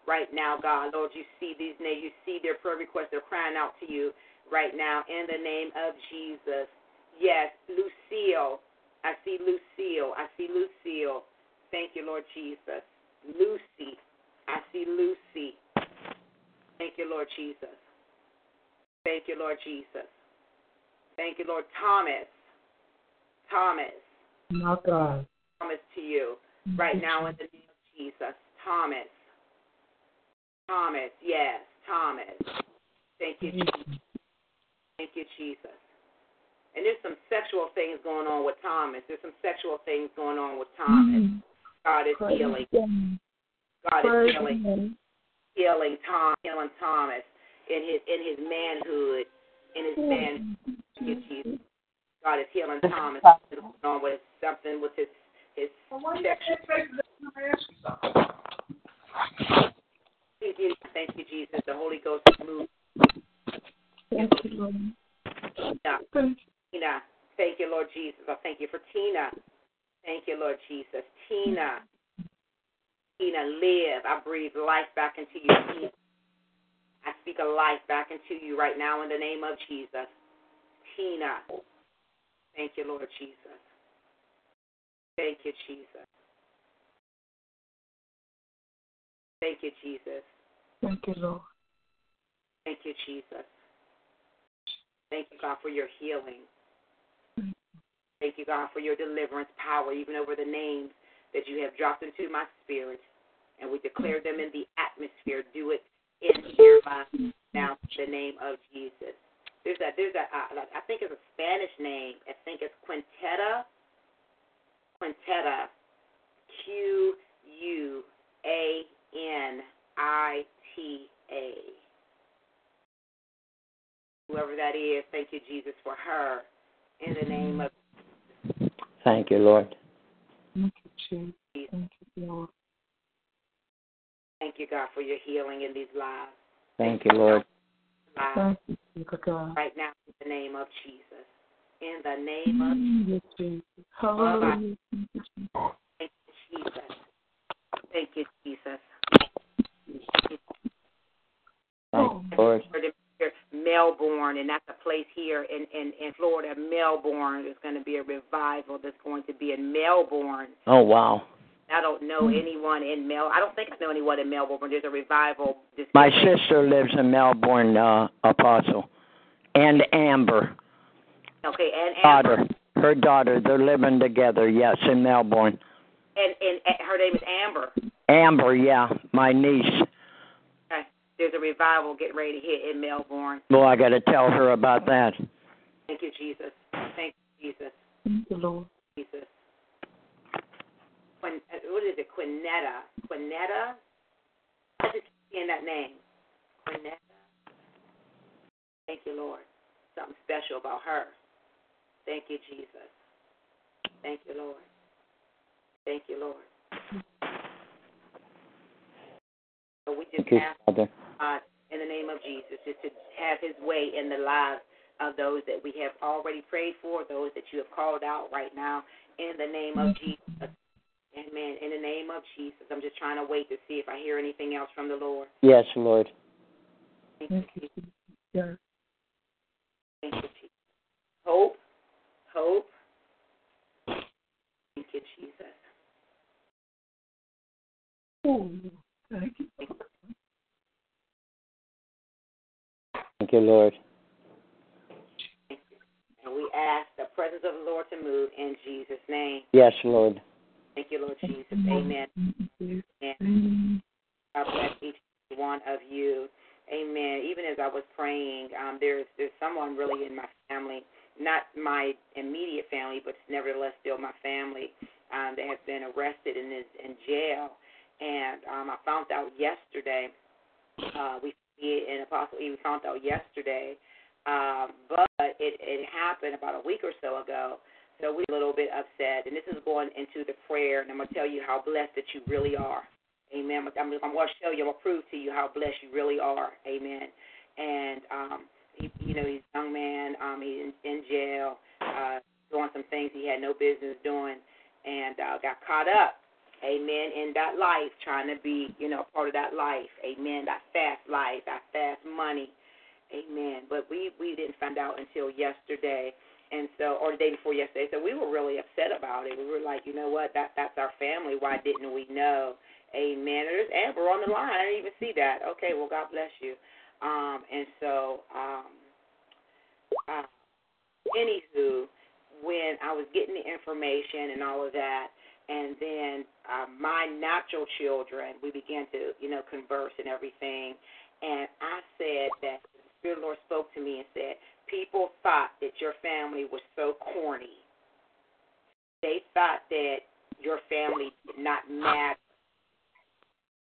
right now, God. Lord, you see these names. You see their prayer requests. They're crying out to you right now in the name of Jesus. Yes, Lucille. I see Lucille. I see Lucille. Thank you, Lord Jesus. Lucy. I see Lucy. Thank you, Lord Jesus. Thank you, Lord Jesus. Thank you, Lord Thomas. Thomas.
My God.
Thomas to you right now in the name of Jesus. Thomas. Thomas. Yes, Thomas. Thank you, Jesus. Thank you, Jesus. And there's some sexual things going on with Thomas. There's some sexual things going on with Thomas. God is healing. Him. God is healing. Healing Tom, healing Thomas in his in his manhood, in his mm-hmm. man. Thank you, Jesus. God is healing Thomas. Something going on with something with his his sexual. Thank you, thank you, Jesus. The Holy Ghost is moving.
Thank you, Lord.
Tina, Tina, thank you, Lord Jesus. I thank you for Tina. Thank you, Lord Jesus. Tina, Tina, live. I breathe life back into you. Tina. I speak a life back into you right now in the name of Jesus. Tina, thank you, Lord Jesus. Thank you, Jesus. Thank you, Jesus.
Thank you, Lord.
Thank you, Jesus. Thank you, God, for your healing. Mm-hmm. Thank you, God, for your deliverance power, even over the names that you have dropped into my spirit. And we declare them in the atmosphere. Do it in your life now the name of Jesus. There's a, there's a, uh, I think it's a Spanish name. I think it's Quintetta. Quintetta. Q U A N I T A. Whoever that is, thank you, Jesus, for her. In the name of
Thank you, Lord.
Thank you, Jesus. Thank you, Lord.
Thank you, God, for your healing in these lives.
Thank you, Lord.
Lives
Thank you, God.
right now, in the name of Jesus. In the name of
Yes, Jesus. Hallelujah. Thank you, Jesus.
Thank you, Jesus. Thank you, Jesus.
Thank you, Lord.
For the- here, Melbourne, and that's a place here in, in, in Florida, Melbourne. There's going to be a revival that's going to be in Melbourne.
Oh, wow.
I don't know anyone in Mel. I don't think I know anyone in Melbourne. There's a revival. This
My sister lives in Melbourne, uh, Apostle. And Amber,
Okay, and Amber,
daughter. Her daughter. They're living together, yes, in Melbourne.
and, and and her name is Amber.
Amber, yeah, my niece.
Okay, there's a revival getting ready to hit in Melbourne.
Well, I got to tell her about that.
Thank you, Jesus. Thank you, Jesus.
Thank you, Lord.
Jesus. Quin, uh, what is it? Quinetta. Quinetta. I just keep seeing that name. Quinetta. Thank you, Lord. Something special about her. Thank you, Jesus. Thank you, Lord. Thank you, Lord. So we just
Thank you,
ask
Father.
God in the name of Jesus just to have His way in the lives of those that we have already prayed for, those that you have called out right now in the name of mm-hmm. Jesus. Amen. In the name of Jesus. I'm just trying to wait to see if I hear anything else from the Lord.
Yes, Lord.
Thank you,
Thank you,
Jesus.
Jesus.
Thank you, Jesus. Hope. Hope. Thank you, Jesus.
Oh, thank you.
Thank you, Lord.
And we ask the presence of the Lord to move in Jesus' name.
Yes, Lord.
Thank you, Lord Jesus. Amen.
Jesus.
Amen.
Amen.
God bless each one of you. Amen. Even as I was praying, um, there's there's someone really in my family, not my immediate family, but nevertheless still my family, um, that has been arrested and is in jail. And um, I found out yesterday. Uh, we it in Apostle E. We found out yesterday, um, but it it happened about a week or so ago. So we're a little bit upset, and this is going into the prayer, and I'm gonna tell you how blessed that you really are. Amen. I'm, I'm to show you, I'm to prove to you how blessed you really are. Amen. And, um, he, you know, he's a young man. Um, he's in, in jail, uh, doing some things he had no business doing, and uh, got caught up. Amen. In that life, trying to be, you know, part of that life. Amen. That fast life, that fast money. Amen. But we we didn't find out until yesterday, and so or the day before yesterday. So we were really upset about it. We were like, you know what? That that's our family. Why didn't we know? Amen. There's Amber on the line. I didn't even see that. Okay. Well, God bless you. Um, and so, um, uh, anywho, when I was getting the information and all of that, and then uh, my natural children, we began to, you know, converse and everything. And I said that the Spirit of the Lord spoke to me and said, people thought that your family was so corny. They thought that your family did not matter.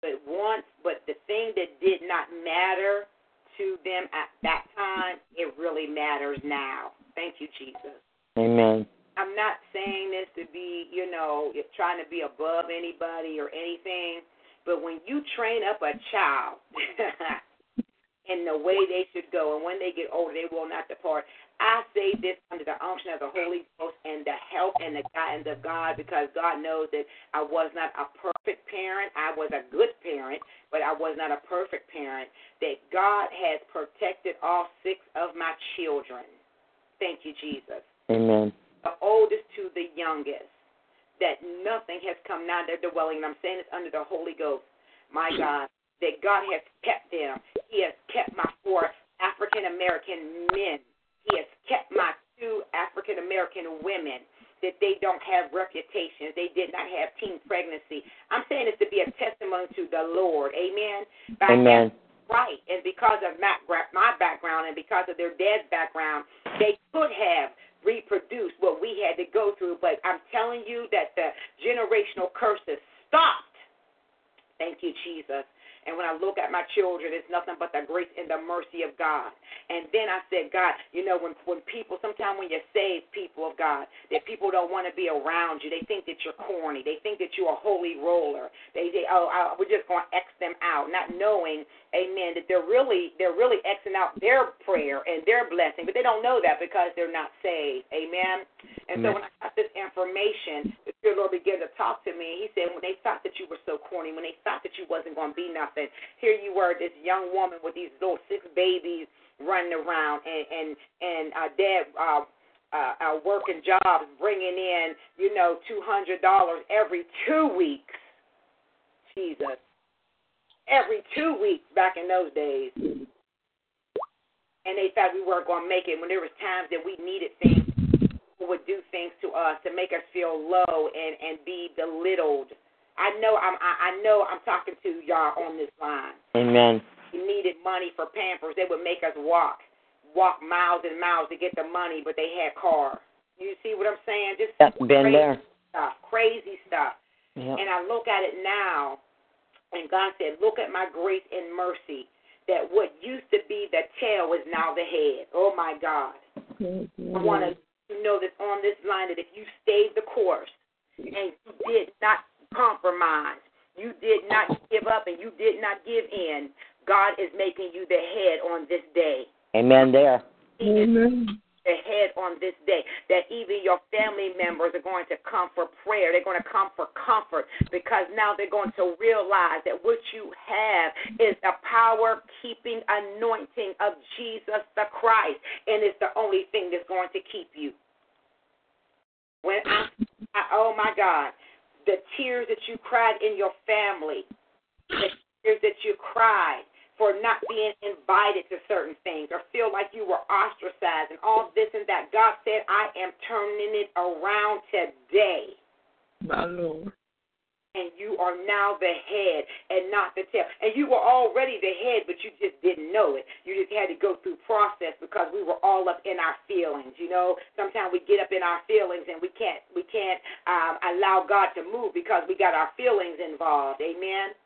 But once, but the thing that did not matter to them at that time, it really matters now. Thank you, Jesus.
Amen.
I'm not saying this to be, you know, trying to be above anybody or anything, but when you train up a child (laughs) in the way they should go, and when they get older, they will not depart. I say this under the unction of the Holy Ghost and the help and the guidance of God because God knows that I was not a perfect parent. I was a good parent, but I was not a perfect parent. That God has protected all six of my children. Thank you, Jesus.
Amen
the oldest to the youngest, that nothing has come nigh their dwelling. And I'm saying this under the Holy Ghost, my hmm. God, that God has kept them. He has kept my four African American men. He has kept my two African American women that they don't have reputations. They did not have teen pregnancy. I'm saying this to be a testimony to the Lord. Amen.
By Amen.
Right. And because of my, my background and because of their dad's background, they could have reproduced what we had to go through. But I'm telling you that the generational curses stopped. Thank you, Jesus. And when I look at my children, it's nothing but the grace and the mercy of God. And then I said, God, you know, when when people, sometimes when you save people of God, that people don't want to be around you. They think that you're corny. They think that you're a holy roller. They, they oh, I, we're just going to X them out, not knowing, Amen, that they're really they're really Xing out their prayer and their blessing, but they don't know that because they're not saved. Amen. And so when I got this information, Spirit Lord began to talk to me. He said, when they thought that you were so corny, when they thought that you wasn't going to be nothing nothing. Here you were, this young woman with these little six babies running around, and and and uh, dad uh, uh, uh, working jobs, bringing in you know two hundred dollars every two weeks. Jesus, every two weeks back in those days. And they thought we weren't going to make it when there was times that we needed things would do things to us to make us feel low and and be belittled I know I'm I, I know I'm talking to y'all on this line.
Amen.
We needed money for Pampers. They would make us walk walk miles and miles to get the money, but they had cars. You see what I'm saying? Just
That's been
crazy
there.
stuff, crazy stuff.
Yep.
And I look at it now, and God said, "Look at my grace and mercy. That what used to be the tail is now the head. Oh my God! I want to know that on this line that if you stayed the course and you did not compromise. You did not give up and you did not give in. God is making you the head on this day.
Amen. There.
Amen. The head on this day. That even your family members are going to come for prayer. They're going to come for comfort because now they're going to realize that what you have is the power keeping anointing of Jesus the Christ. And it's the only thing that's going to keep you. When I, I oh my God, the tears that you cried in your family, the tears that you cried for not being invited to certain things or feel like you were ostracized and all this and that. God said, I am turning it around today.
My Lord
and you are now the head and not the tail. And you were already the head, but you just didn't know it. You just had to go through process because we were all up in our feelings. You know, sometimes we get up in our feelings and we can't we can't um, allow God to move because we got our feelings involved. Amen.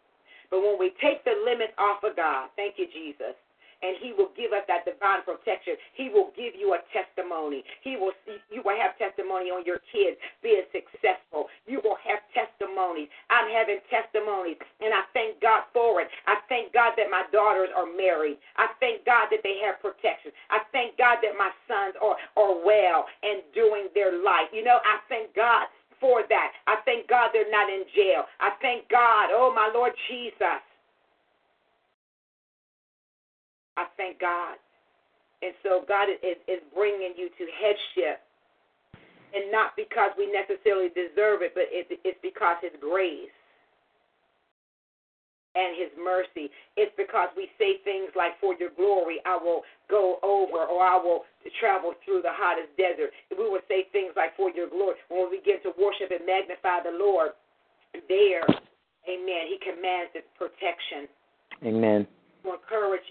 But when we take the limits off of God, thank you, Jesus and He will give us that divine protection. He will give you a testimony. He will you will have testimony on your kids being successful. You will have testimonies. I'm having testimonies, and I thank God for it. I thank God that my daughters are married. I thank God that they have protection. I thank God that my sons are are well and doing their life. You know, I thank God for that. I thank God they're not in jail. I thank God, oh my Lord Jesus. I thank God. And so God is, is bringing you to headship. And not because we necessarily deserve it, but it, it's because His grace and his mercy. It's because we say things like, For your glory, I will go over, or I will travel through the hottest desert. We will say things like, For your glory. When we begin to worship and magnify the Lord, there, amen, he commands his protection.
Amen.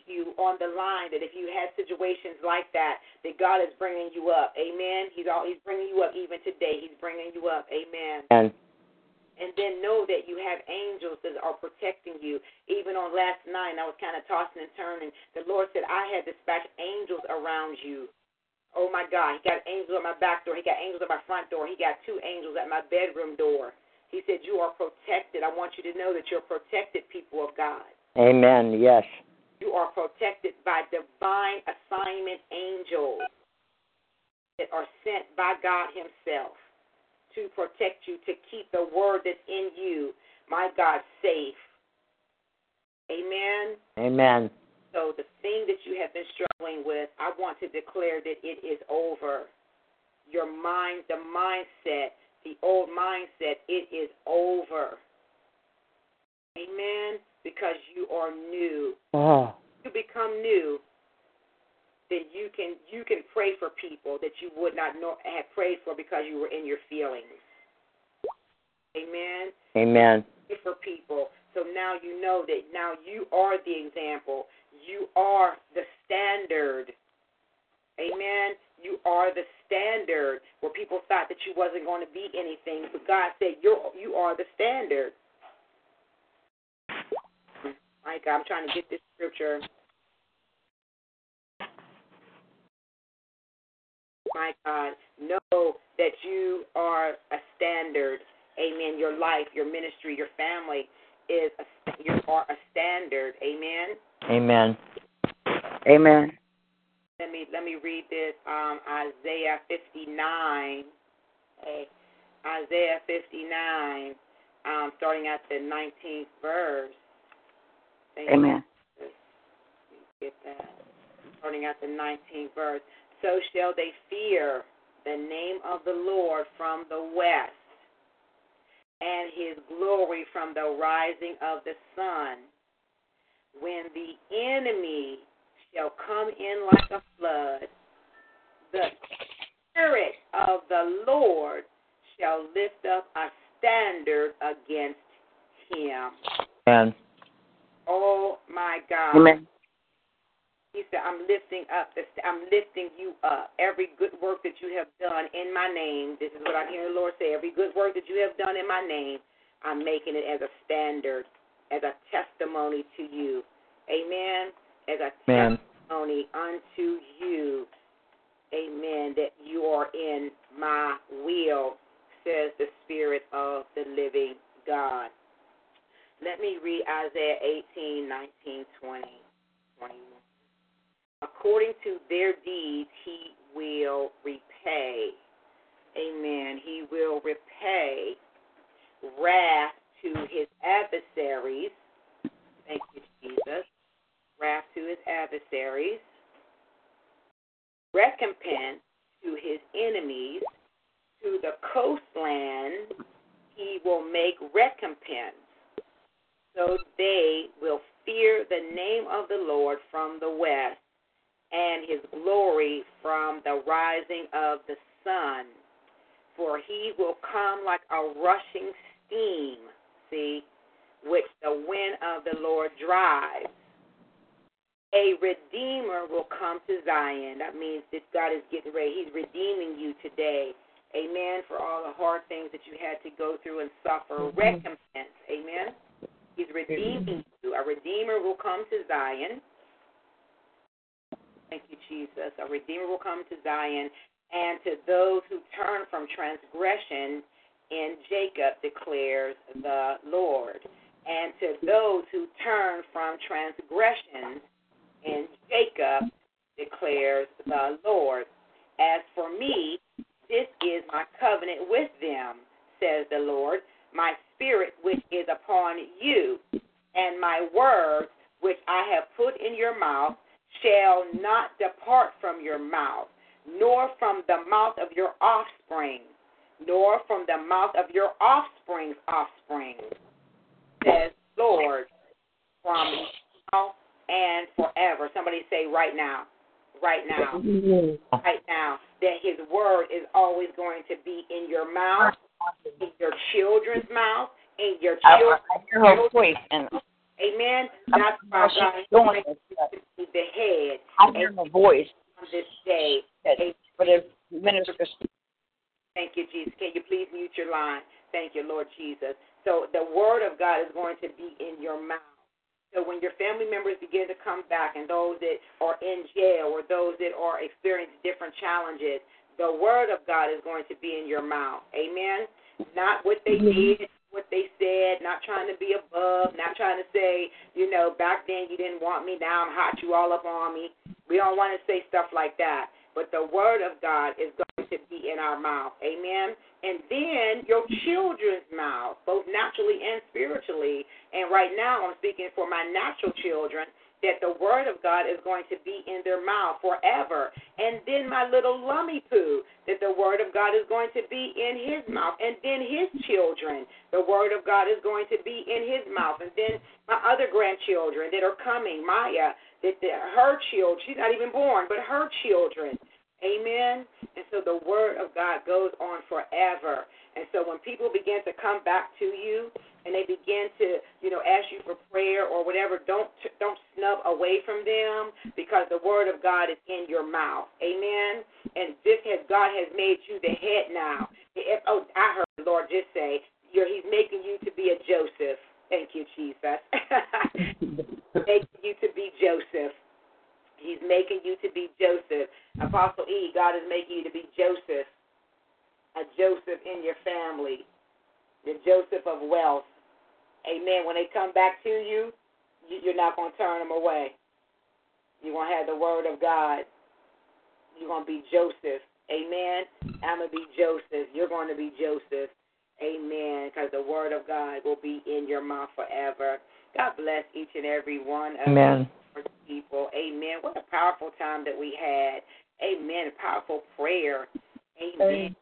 You on the line that if you had situations like that, that God is bringing you up. Amen. He's all, He's bringing you up even today. He's bringing you up. Amen.
And
and then know that you have angels that are protecting you. Even on last night, I was kind of tossing and turning. The Lord said, I had dispatched angels around you. Oh my God, He got angels at my back door. He got angels at my front door. He got two angels at my bedroom door. He said, You are protected. I want you to know that you're protected, people of God.
Amen. Yes.
You are protected by divine assignment angels that are sent by God Himself to protect you, to keep the word that's in you, my God, safe. Amen.
Amen.
So the thing that you have been struggling with, I want to declare that it is over. Your mind, the mindset, the old mindset, it is over. Amen. Because you are new.
Oh.
You become new then you can you can pray for people that you would not know, have prayed for because you were in your feelings. Amen.
Amen.
Pray for people. So now you know that now you are the example. You are the standard. Amen. You are the standard where people thought that you wasn't going to be anything, but God said you're you are the standard. My God, I'm trying to get this scripture. my God, know that you are a standard. Amen. Your life, your ministry, your family is a, you are a standard. Amen.
Amen.
Amen.
Let me let me read this. Um, Isaiah 59. Hey, Isaiah 59, um, starting at the 19th verse.
Amen.
Get that. Starting at the 19th verse so shall they fear the name of the Lord from the west, and his glory from the rising of the sun. When the enemy shall come in like a flood, the Spirit of the Lord shall lift up a standard against him.
Amen.
Oh my God.
Amen.
He said, I'm lifting up, this, I'm lifting you up. Every good work that you have done in my name, this is what I'm hearing the Lord say, every good work that you have done in my name, I'm making it as a standard, as a testimony to you. Amen. As a
Amen.
testimony unto you. Amen. That you are in my will, says the Spirit of the living God. Let me read Isaiah 18, 19, 20, 21 according to their deeds, he will repay. Amen. He will repay wrath to his adversaries. Thank you, Jesus. Wrath to his adversaries. Recompense to his enemies. To the coastland, he will make recompense. So they will fear the name of the Lord from the west and his glory from the rising of the sun. For he will come like a rushing steam, see, which the wind of the Lord drives. A redeemer will come to Zion. That means that God is getting ready. He's redeeming you today. Amen. For all the hard things that you had to go through and suffer. Mm-hmm. Recompense. Amen. He's redeeming you. A redeemer will come to Zion Thank you, Jesus. A Redeemer will come to Zion, and to those who turn from transgression in Jacob declares the Lord. And to those who turn from transgression in Jacob declares the Lord. As for me, this is my covenant with them, says the Lord, my spirit which is upon you, and my words which I have put in your mouth shall not depart from your mouth, nor from the mouth of your offspring, nor from the mouth of your offspring's offspring, says Lord, from now and forever. Somebody say right now. Right now. Right now. That his word is always going to be in your mouth, in your children's mouth, in your children's
I hear her voice, and
Amen. That's why God
doing this.
the head
I hear her voice.
on this day.
But if Minister
Thank you, Jesus. Can you please mute your line? Thank you, Lord Jesus. So the word of God is going to be in your mouth. So when your family members begin to come back and those that are in jail or those that are experiencing different challenges, the word of God is going to be in your mouth. Amen. Not what they did, what they said, not trying to be above, not trying to say, you know, back then you didn't want me, now I'm hot, you all up on me. We don't want to say stuff like that. But the word of God is going to be in our mouth. Amen. And then your children's mouth, both naturally and spiritually. And right now I'm speaking for my natural children that the word of God is going to be in their mouth forever. And then my little lummy poo, that the word of God is going to be in his mm. mouth. And then his children, the word of God is going to be in his mouth. And then my other grandchildren that are coming, Maya, that, that her children, she's not even born, but her children. Amen. And so the word of God goes on forever. And so when people begin to come back to you and they begin to, you know, ask you for prayer or whatever, don't don't snub away from them because the word of God is in your mouth. Amen. And this has God has made you the head now. If, oh, I heard the Lord just say, you're, He's making you to be a Joseph. Thank you, Jesus. (laughs) making you to be Joseph. He's making you to be Joseph. Apostle E, God is making you to be Joseph, a Joseph in your family, the Joseph of wealth. Amen. When they come back to you, you're not going to turn them away. You're going to have the word of God. You're going to be Joseph. Amen. I'm going to be Joseph. You're going to be Joseph. Amen. Because the word of God will be in your mouth forever. God bless each and every one of
Amen.
people. Amen. What a powerful time that we had. Amen. A powerful prayer. Amen.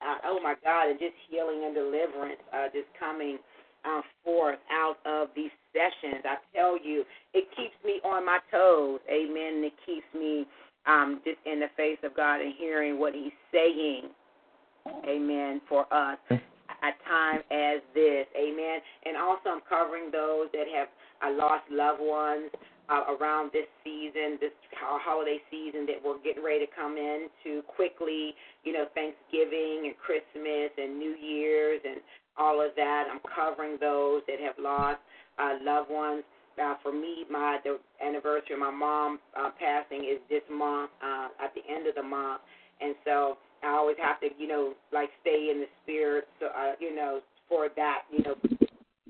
Uh, oh my God, and just healing and deliverance uh, just coming uh, forth out of these sessions. I tell you, it keeps me on my toes. Amen. And it keeps me um, just in the face of God and hearing what He's saying. Amen. For us at time as this. Amen. And also, I'm covering those that have uh, lost loved ones uh, around this season, this holiday season that we're getting ready to come into quickly. You know, Thanksgiving and Christmas and New Year's and all of that. I'm covering those that have lost uh, loved ones. Uh, for me, my the anniversary of my mom uh, passing is this month, uh, at the end of the month, and so I always have to, you know, like stay in the spirit, so uh, you know, for that, you know,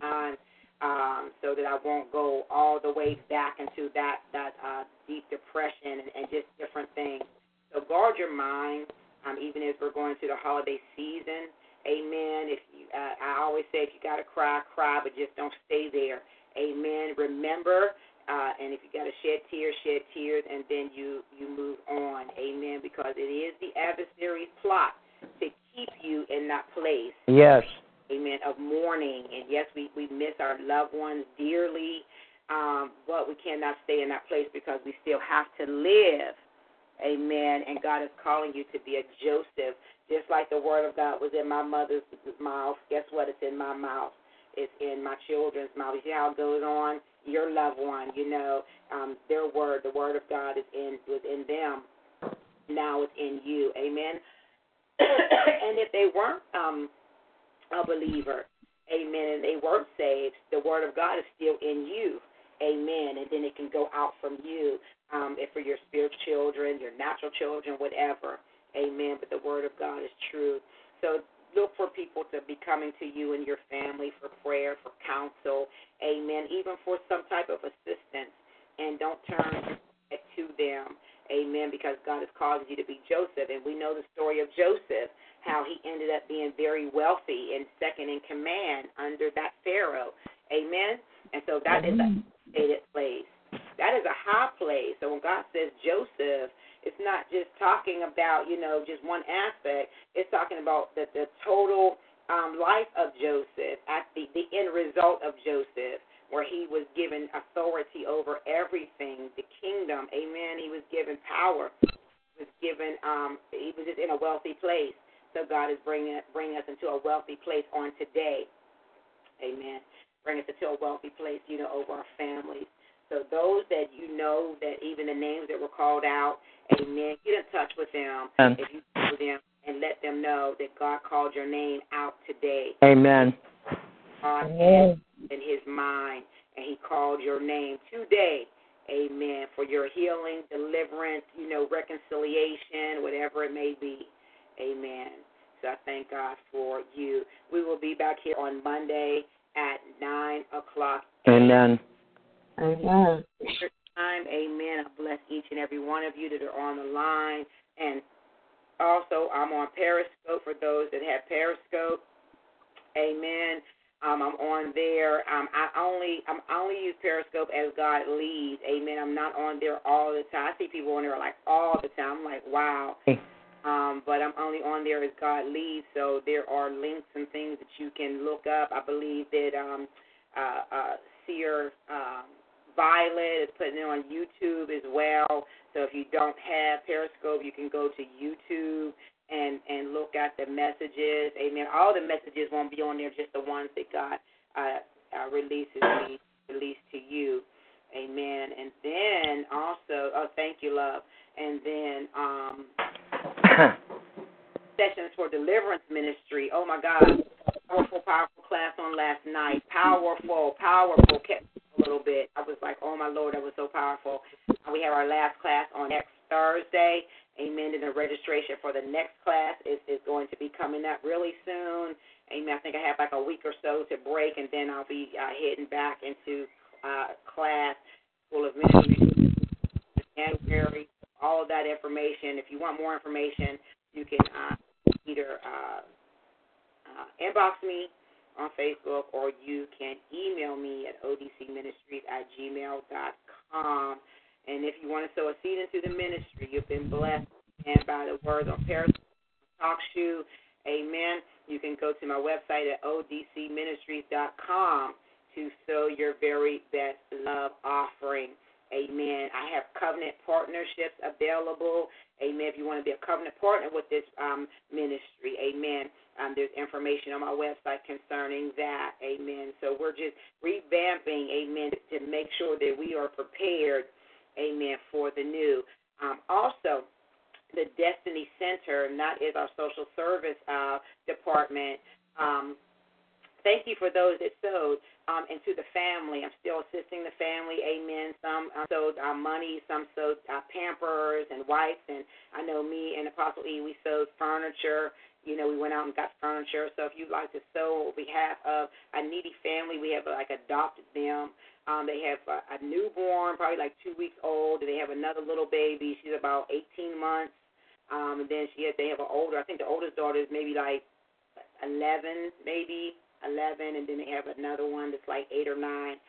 on, um, so that I won't go all the way back into that that uh, deep depression and, and just different things. So guard your mind, um, even as we're going through the holiday season. Amen. If you, uh, I always say, if you got to cry, cry, but just don't stay there. Amen. Remember, uh, and if you got to shed tears, shed tears, and then you you move on. Amen. Because it is the adversary's plot to keep you in that place.
Yes.
Amen. Of mourning, and yes, we we miss our loved ones dearly, um, but we cannot stay in that place because we still have to live. Amen. And God is calling you to be a Joseph, just like the word of God was in my mother's mouth. Guess what? It's in my mouth. It's in my children's mouth. You see how it goes on? Your loved one, you know, um, their word, the word of God is in was in them. Now it's in you. Amen. (coughs) and if they weren't um, a believer, amen, and they weren't saved, the word of God is still in you. Amen. And then it can go out from you um, if for your spiritual children, your natural children, whatever. Amen. But the word of God is true. So look for people to be coming to you and your family for prayer, for counsel. Amen. Even for some type of assistance. And don't turn to them. Amen. Because God has caused you to be Joseph. And we know the story of Joseph, how he ended up being very wealthy and second in command under that Pharaoh. Amen. And so that is a elevated place. That is a high place. So when God says Joseph, it's not just talking about, you know, just one aspect. It's talking about the, the total um, life of Joseph, at the, the end result of Joseph, where he was given authority over everything, the kingdom. Amen. He was given power. He was given. Um, he was just in a wealthy place. So God is bringing bringing us into a wealthy place on today. Amen. Bring us into a wealthy place, you know, over our families. So those that you know that even the names that were called out, amen, get in touch with them.
Um,
if you know them and let them know that God called your name out today.
Amen.
God had in his mind and he called your name today. Amen. For your healing, deliverance, you know, reconciliation, whatever it may be. Amen. So I thank God for you. We will be back here on Monday at 9 o'clock.
Amen.
Amen.
Time. Amen. I bless each and every one of you that are on the line. And also, I'm on Periscope for those that have Periscope. Amen. Um, I'm on there. Um, I only I'm I only use Periscope as God leads. Amen. I'm not on there all the time. I see people on there like all the time. I'm like, wow. Um, but I'm only on there as God leads. So there are links and things that you can look up. I believe that um, uh, uh, Seer um, Violet is putting it on YouTube as well. So if you don't have Periscope, you can go to YouTube and and look at the messages. Amen. All the messages won't be on there, just the ones that God uh, uh, releases me released to you. Amen. And then also, oh, thank you, love. And then um, (coughs) sessions for deliverance ministry. Oh my God, powerful, powerful class on last night. Powerful, powerful. Kept a little bit. I was like, oh my Lord, that was so powerful. We have our last class on next Thursday. Amen. And the registration for the next class is, is going to be coming up really soon. Amen. I think I have like a week or so to break, and then I'll be uh, heading back into uh, class, School of Ministry, January. All of that information. If you want more information, you can uh, either uh, uh, inbox me on Facebook or you can email me at odcministries at gmail.com. And if you want to sow a seed into the ministry, you've been blessed and by the words on Paris Talk Shoe. Amen. You can go to my website at odcministries.com to sow your very best love offering. Amen. I have covenant partnerships available. Amen. If you want to be a covenant partner with this um, ministry, amen. Um, there's information on my website concerning that. Amen. So we're just revamping, amen, to make sure that we are prepared, amen, for the new. Um, also, the Destiny Center, and that is our social service uh, department. Um, thank you for those that sowed um, and to the family. I'm still assisting the family. Amen. Some uh, sowed uh, money, some sowed uh, Pampers and wipes, and I know me and Apostle E. We sowed furniture. You know, we went out and got furniture. So if you'd like to sow on behalf of a needy family, we have like adopted them. Um, they have a, a newborn, probably like two weeks old. They have another little baby. She's about 18 months. Um, and then she has, they have an older. I think the oldest daughter is maybe like 11, maybe 11, and then they have another one that's like eight or nine.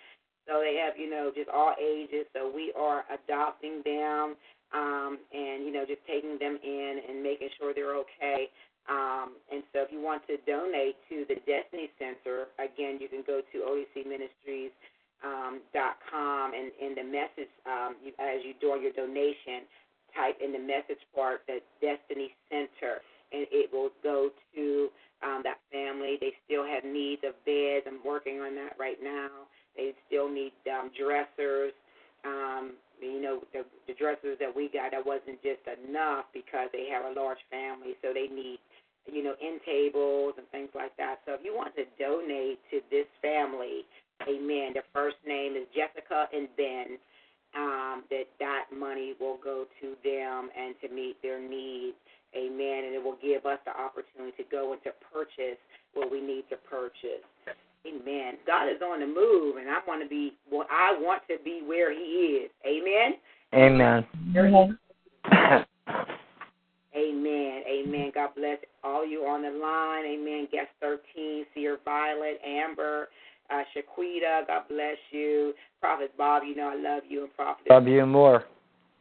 So they have, you know, just all ages. So we are adopting them um, and, you know, just taking them in and making sure they're okay. Um, and so if you want to donate to the Destiny Center, again, you can go to odcministries.com um, and in the message, um, you, as you do your donation, type in the message part the Destiny Center, and it will go to um, that family. They still have needs of beds. I'm working on that right now. They still need um, dressers. Um, you know, the, the dressers that we got, that wasn't just enough because they have a large family, so they need, you know, end tables and things like that. So if you want to donate to this family, amen, the first name is Jessica and Ben, um, that that money will go to them and to meet their needs. Amen. And it will give us the opportunity to go and to purchase what we need to purchase. Amen. God is on the move, and I want to be. Well, I want to be where He is. Amen.
Amen. (coughs)
Amen. Amen. God bless all you on the line. Amen. Guest thirteen, Seer Violet, Amber, uh, Shaquita. God bless you. Prophet Bob, you know I love you, and Prophet.
Love you more.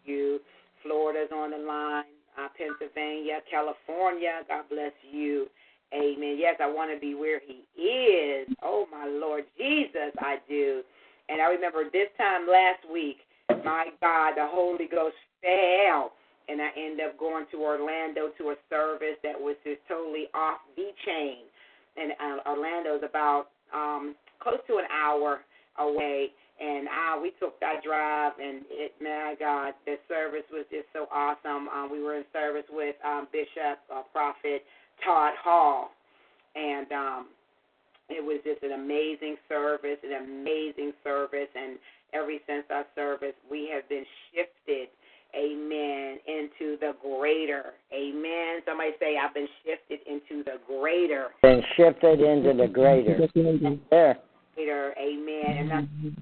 You. Florida's on the line. Uh, Pennsylvania, California. God bless you. Amen. Yes, I want to be where He is. Oh, my Lord Jesus, I do. And I remember this time last week, my God, the Holy Ghost fell. And I ended up going to Orlando to a service that was just totally off the chain. And uh, Orlando is about um, close to an hour away. And uh, we took that drive, and it, my God, the service was just so awesome. Um, we were in service with um, Bishop, uh, Prophet Todd Hall, and um, it was just an amazing service, an amazing service. And ever since our service, we have been shifted, amen, into the greater. Amen. Somebody say, I've been shifted into the greater.
Been shifted into the greater. There.
Greater, amen. And I'm,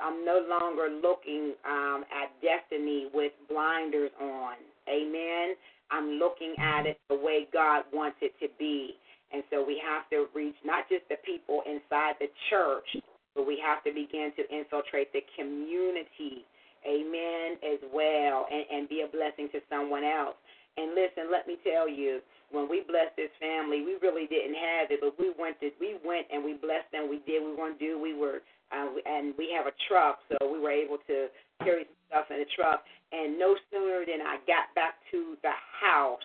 I'm no longer looking um, at destiny with blinders on. Amen. I'm looking at it the way God wants it to be. And so we have to reach not just the people inside the church, but we have to begin to infiltrate the community, amen, as well, and, and be a blessing to someone else. And listen, let me tell you, when we blessed this family, we really didn't have it, but we went to we went and we blessed them. We did we want to do. We were uh, and we have a truck, so we were able to carry stuff in the truck. And no sooner than I got back to the house,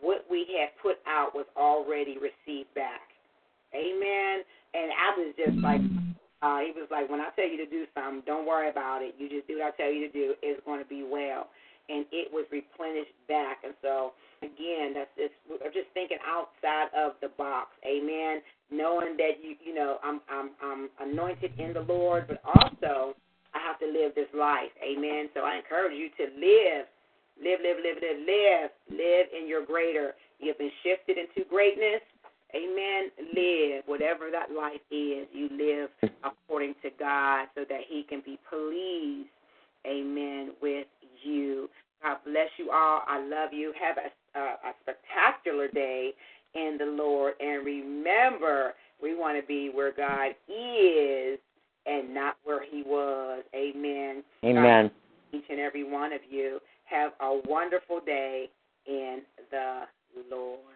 what we had put out was already received back. Amen. And I was just like, uh, he was like, when I tell you to do something, don't worry about it. You just do what I tell you to do. It's going to be well. And it was replenished back. And so, again, that's just, we're just thinking outside of the box. Amen. Knowing that you, you know, I'm, I'm, I'm anointed in the Lord, but also I have to live this life. Amen. So I encourage you to live, live, live, live, live, live, live in your greater. You've been shifted into greatness. Amen. Live whatever that life is. You live according to God so that He can be pleased. Amen. With you. God bless you all. I love you. Have a, a, a spectacular day in the Lord. And remember, we want to be where God is and not where He was. Amen.
Amen.
God, each and every one of you. Have a wonderful day in the Lord.